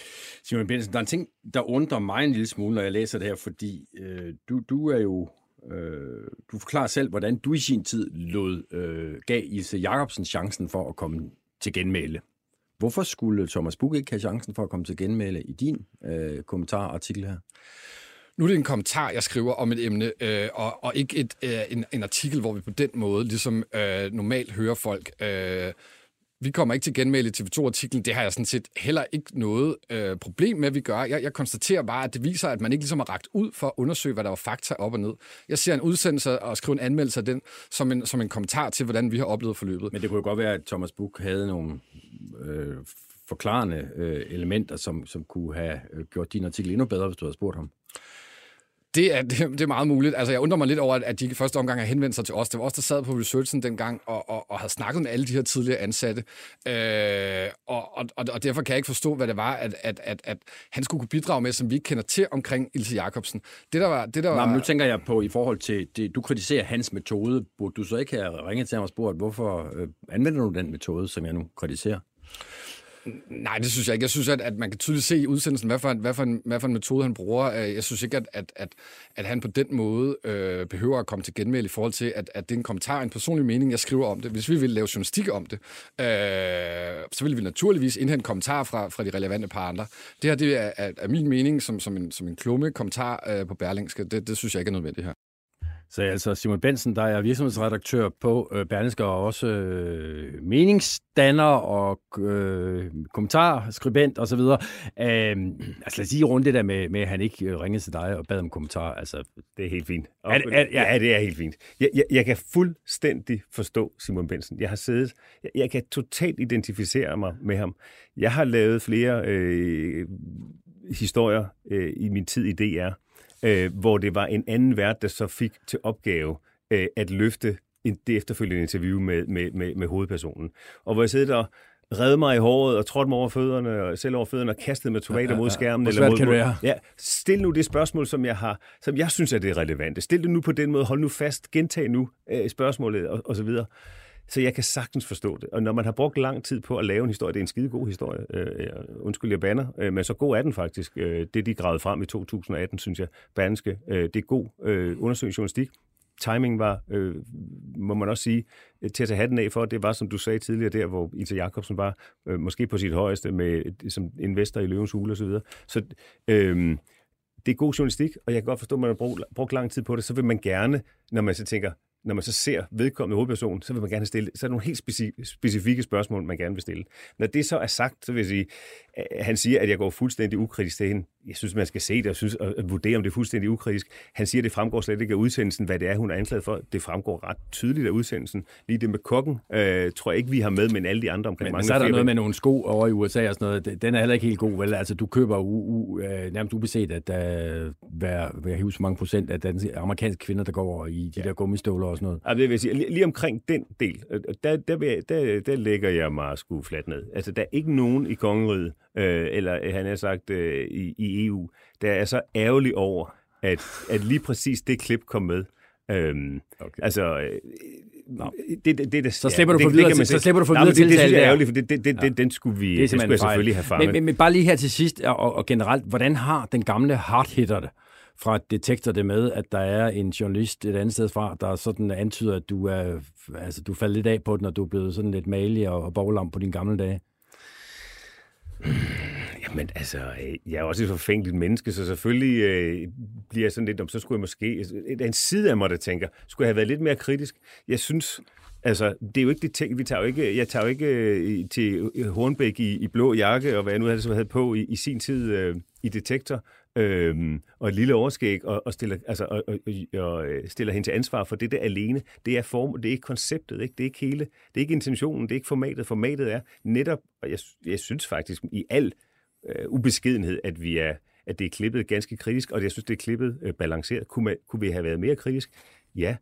Simon Benson, der er en ting, der undrer mig en lille smule, når jeg læser det her, fordi øh, du, du er jo øh, du forklarer selv, hvordan du i sin tid lod, øh, gav Ilse Jacobsen chancen for at komme til genmæle. Hvorfor skulle Thomas Bug ikke have chancen for at komme til genmæle i din øh, kommentarartikel her? Nu er det en kommentar, jeg skriver om et emne, øh, og, og ikke et, øh, en, en artikel, hvor vi på den måde ligesom øh, normalt hører folk. Øh, vi kommer ikke til genmæle i TV2-artiklen. Det har jeg sådan set heller ikke noget øh, problem med, at vi gør. Jeg, jeg konstaterer bare, at det viser, at man ikke ligesom har ragt ud for at undersøge, hvad der var fakta op og ned. Jeg ser en udsendelse og skriver en anmeldelse af den som en, som en kommentar til, hvordan vi har oplevet forløbet. Men det kunne jo godt være, at Thomas Buk havde nogle øh, forklarende øh, elementer, som, som kunne have øh, gjort din artikel endnu bedre, hvis du havde spurgt ham. Det er, det, det er meget muligt. Altså, jeg undrer mig lidt over, at de i første omgang har henvendt sig til os. Det var os, der sad på researchen dengang og, og, og havde snakket med alle de her tidligere ansatte. Øh, og, og, og derfor kan jeg ikke forstå, hvad det var, at, at, at, at han skulle kunne bidrage med, som vi ikke kender til omkring Ilse Jacobsen. Det, der var... Det, der Nå, var... men nu tænker jeg på, i forhold til, det, du kritiserer hans metode. Burde du så ikke have ringet til ham og spurgt, hvorfor øh, anvender du den metode, som jeg nu kritiserer? Nej, det synes jeg ikke. Jeg synes, at, at man kan tydeligt se i udsendelsen, hvad for en, hvad for en, hvad for en metode han bruger. Øh, jeg synes ikke, at, at, at, at han på den måde øh, behøver at komme til genmæld i forhold til, at, at det er en kommentar, en personlig mening, jeg skriver om det. Hvis vi ville lave journalistik om det, øh, så ville vi naturligvis indhente kommentarer fra, fra de relevante par andre. Det her det er, er, er min mening som, som, en, som en klumme kommentar øh, på Berlingske. Det, det synes jeg ikke er nødvendigt her. Så altså Simon Bensen, der er virksomhedsredaktør på øh, Berlingske og også øh, meningsdanner og øh, kommentarskribent osv. Øh, altså lad os lige rundt det der med, med, at han ikke øh, ringede til dig og bad om kommentar. Altså, det er helt fint. Er, er, ja. ja, det er helt fint. Jeg, jeg, jeg kan fuldstændig forstå Simon Bensen. Jeg har siddet, jeg, jeg kan totalt identificere mig med ham. Jeg har lavet flere øh, historier øh, i min tid i DR, øh, hvor det var en anden vært, der så fik til opgave øh, at løfte en, det efterfølgende interview med, med, med, med hovedpersonen. Og hvor jeg sidder der redde mig i håret og trådte mig over fødderne, og selv over fødderne og kastede med tomater ja, ja, mod skærmen. Eller mod, kan det være? Ja, stil nu det spørgsmål, som jeg har, som jeg synes er det relevante. Stil det nu på den måde, hold nu fast, gentag nu øh, spørgsmålet og, og så videre så jeg kan sagtens forstå det. Og når man har brugt lang tid på at lave en historie, det er en skide god historie, øh, undskyld, jeg banner, øh, men så god er den faktisk. Øh, det, de gravede frem i 2018, synes jeg, Banske, øh, det er god øh, undersøgelsesjournalistik. Timing var, øh, må man også sige, øh, til at tage hatten af for. Det var, som du sagde tidligere, der hvor Ita Jacobsen var, øh, måske på sit højeste med, som investor i Løvens Hule osv. Så, videre. så øh, det er god journalistik, og jeg kan godt forstå, at man har brugt, brugt lang tid på det, så vil man gerne, når man så tænker, når man så ser vedkommende hovedperson, så vil man gerne stille, så er der nogle helt specifikke spørgsmål, man gerne vil stille. Når det så er sagt, så vil jeg sige, han siger, at jeg går fuldstændig ukritisk til hende. Jeg synes, man skal se det og, synes, og vurdere, om det er fuldstændig ukritisk. Han siger, at det fremgår slet ikke af udsendelsen, hvad det er, hun er anklaget for. Det fremgår ret tydeligt af udsendelsen. Lige det med kokken, øh, tror jeg ikke, vi har med, men alle de andre omkring men, mange Men så er der noget med nogle sko over i USA og sådan noget. Den er heller ikke helt god, vel? Altså, du køber u, u, øh, nærmest ubeset, at der hver, hver hive så mange procent af danske, amerikanske kvinder, der går over i de ja. der gummistøvler og sådan noget. Ja, det vil sige, lige, lige omkring den del, øh, der, der, der, der, der lægger jeg mig sgu fladt ned. Altså, der er ikke nogen i kongeriget, øh, eller han har sagt øh, i, i EU, der er så ærgerlig over, at, at lige præcis det klip kom med. Øhm, okay. Altså, øh, No. Det, det, det, så slipper du for videre, til, så slipper du for videre til det, det, synes jeg er ærgerligt, for det, det, det, ja. det, den skulle vi, det, det skulle jeg selvfølgelig have fanget. Men, men, men bare lige her til sidst, og, og generelt, hvordan har den gamle hardhitter det? fra Detektor det med, at der er en journalist et andet sted fra, der sådan antyder, at du er, altså, du falder lidt af på den, og du er blevet sådan lidt malig og, og boglam på dine gamle dage. Jamen altså, øh, jeg er også et forfængeligt menneske, så selvfølgelig øh, bliver jeg sådan lidt, om så skulle jeg måske, altså, øh, en side af mig, der tænker, skulle jeg have været lidt mere kritisk? Jeg synes, altså, det er jo ikke det ting, vi tager jo ikke, jeg tager jo ikke øh, til øh, Hornbæk i, i blå jakke, og hvad jeg nu havde, havde på i, i sin tid øh, i Detektor, øhm, og et lille overskæg, og, og, stiller, altså, og, og, og øh, stiller hende til ansvar for det der alene. Det er, form, det er ikke konceptet, ikke? det er ikke hele, det er ikke intentionen, det er ikke formatet. Formatet er netop, og jeg, jeg synes faktisk i al øh, ubeskedenhed, at vi er at det er klippet ganske kritisk, og jeg synes, det er klippet øh, balanceret. Kunne, man, kunne vi have været mere kritisk? Ja.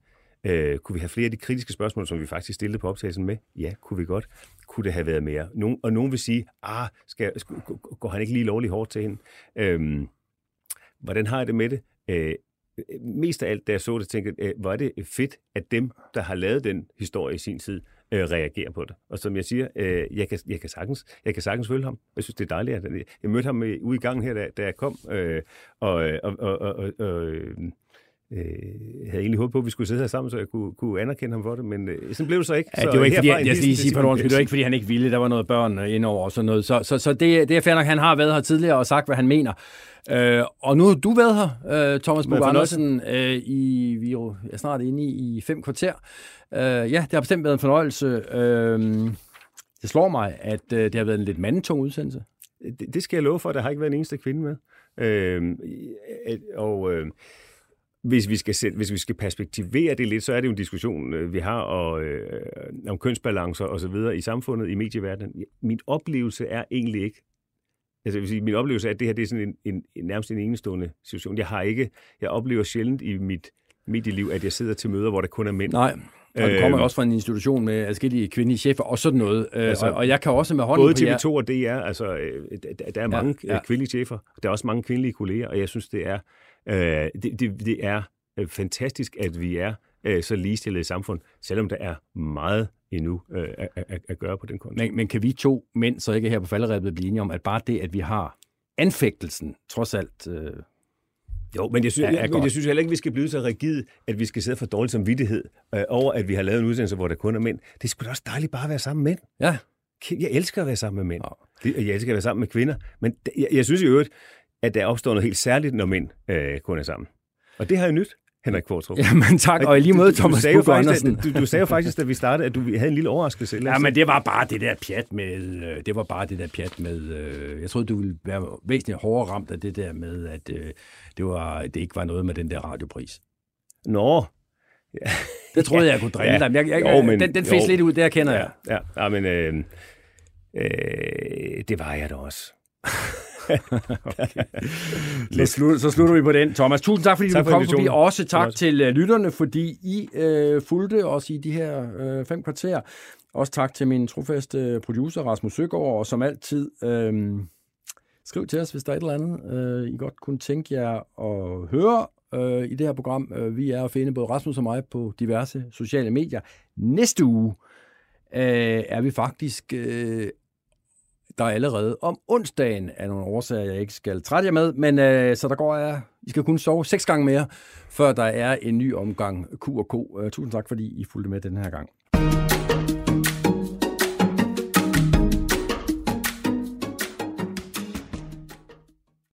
Øh, kunne vi have flere af de kritiske spørgsmål, som vi faktisk stillede på optagelsen med? Ja, kunne vi godt. Kunne det have været mere? Nogen, og nogen vil sige, ah, skal, skal, går han ikke lige lovlig hårdt til hende? Øh, Hvordan har jeg det med det? Øh, øh, mest af alt, da jeg så det, tænkte jeg, øh, hvor er det fedt, at dem, der har lavet den historie i sin tid, øh, reagerer på det. Og som jeg siger, øh, jeg, kan, jeg, kan sagtens, jeg kan sagtens følge ham. Jeg synes, det er dejligt. At, jeg mødte ham øh, ude i gangen her, da, da jeg kom, øh, og, øh, og, og, og, og og øh, havde egentlig håbet på, at vi skulle sidde her sammen, så jeg kunne, kunne anerkende ham for det, men øh, sådan blev det så ikke. Ja, det var ikke, fordi, jeg, jeg skal lige sige på det var ikke, fordi han ikke ville. Der var noget børn indover og sådan noget. Så, så, så det, det er fair nok, han har været her tidligere og sagt, hvad han mener. Øh, og nu har du været her, øh, Thomas Bug Andersen, øh, i, vi er snart inde i, i fem kvarter. Øh, ja, det har bestemt været en fornøjelse. Øh, det slår mig, at øh, det har været en lidt mandetung udsendelse. Det, det skal jeg love for, at der har ikke været en eneste kvinde med. Øh, og... Øh, hvis vi, skal sætte, hvis vi skal perspektivere det lidt, så er det jo en diskussion, øh, vi har og, øh, om kønsbalancer og så videre i samfundet, i medieverdenen. Min oplevelse er egentlig ikke, altså vil sige, min oplevelse er, at det her det er sådan en, en, en nærmest en enestående situation. Jeg har ikke, jeg oplever sjældent i mit medieliv, at jeg sidder til møder, hvor der kun er mænd. Nej, og du kommer øh, også fra en institution med adskillige kvindelige chefer og sådan noget. Øh, altså, og, og jeg kan også med hånden Både TV2 og DR, altså, øh, der er mange ja, ja. kvindelige chefer, der er også mange kvindelige kolleger, og jeg synes, det er, øh, det, det, det er fantastisk, at vi er øh, så ligestillede i samfund, selvom der er meget endnu øh, at, at, at gøre på den konto. Men, men kan vi to mænd så ikke her på falderæbet blive enige om, at bare det, at vi har anfægtelsen, trods alt... Øh, jo, men jeg synes, er, er men jeg synes heller ikke, at vi skal blive så rigide, at vi skal sidde for dårlig samvittighed øh, over, at vi har lavet en udsendelse, hvor der kun er mænd. Det skulle da også dejligt bare at være sammen med mænd. Ja. Jeg elsker at være sammen med mænd. Ja. Jeg elsker at være sammen med kvinder. Men jeg, jeg synes i øvrigt, at der opstår noget helt særligt, når mænd øh, kun er sammen. Og det har jeg nyt. Henrik Kvartrup. Jamen tak, og i lige måde Thomas du, du, Andersen. Du, du sagde jo faktisk, da vi startede, at du havde en lille overraskelse. Ja, men det var bare det der pjat med, øh, det var bare det der pjat med, øh, jeg troede, du ville være væsentligt hårdere ramt af det der med, at øh, det, var, det ikke var noget med den der radiopris. Nå, Ja. Det troede jeg, jeg kunne drille ja. dig. Jeg, jeg, jo, men, den den fik lidt ud, der kender ja, jeg. Ja, ja men øh, øh, det var jeg da også. så, slut, så slutter vi på den. Thomas, tusind tak, fordi tak du kom forbi. Også tak Thomas. til uh, lytterne, fordi I uh, fulgte os i de her uh, fem kvarter. Også tak til min trofaste producer, Rasmus Søgaard, og som altid... Uh, Skriv til os, hvis der er et eller andet, uh, I godt kunne tænke jer at høre uh, i det her program. Uh, vi er at finde både Rasmus og mig på diverse sociale medier. Næste uge, øh, er vi faktisk øh, der allerede om onsdagen af nogle årsager, jeg ikke skal trætte jer med, men øh, så der går jeg, I skal kun sove seks gange mere, før der er en ny omgang Q&K. Øh, tusind tak, fordi I fulgte med den her gang.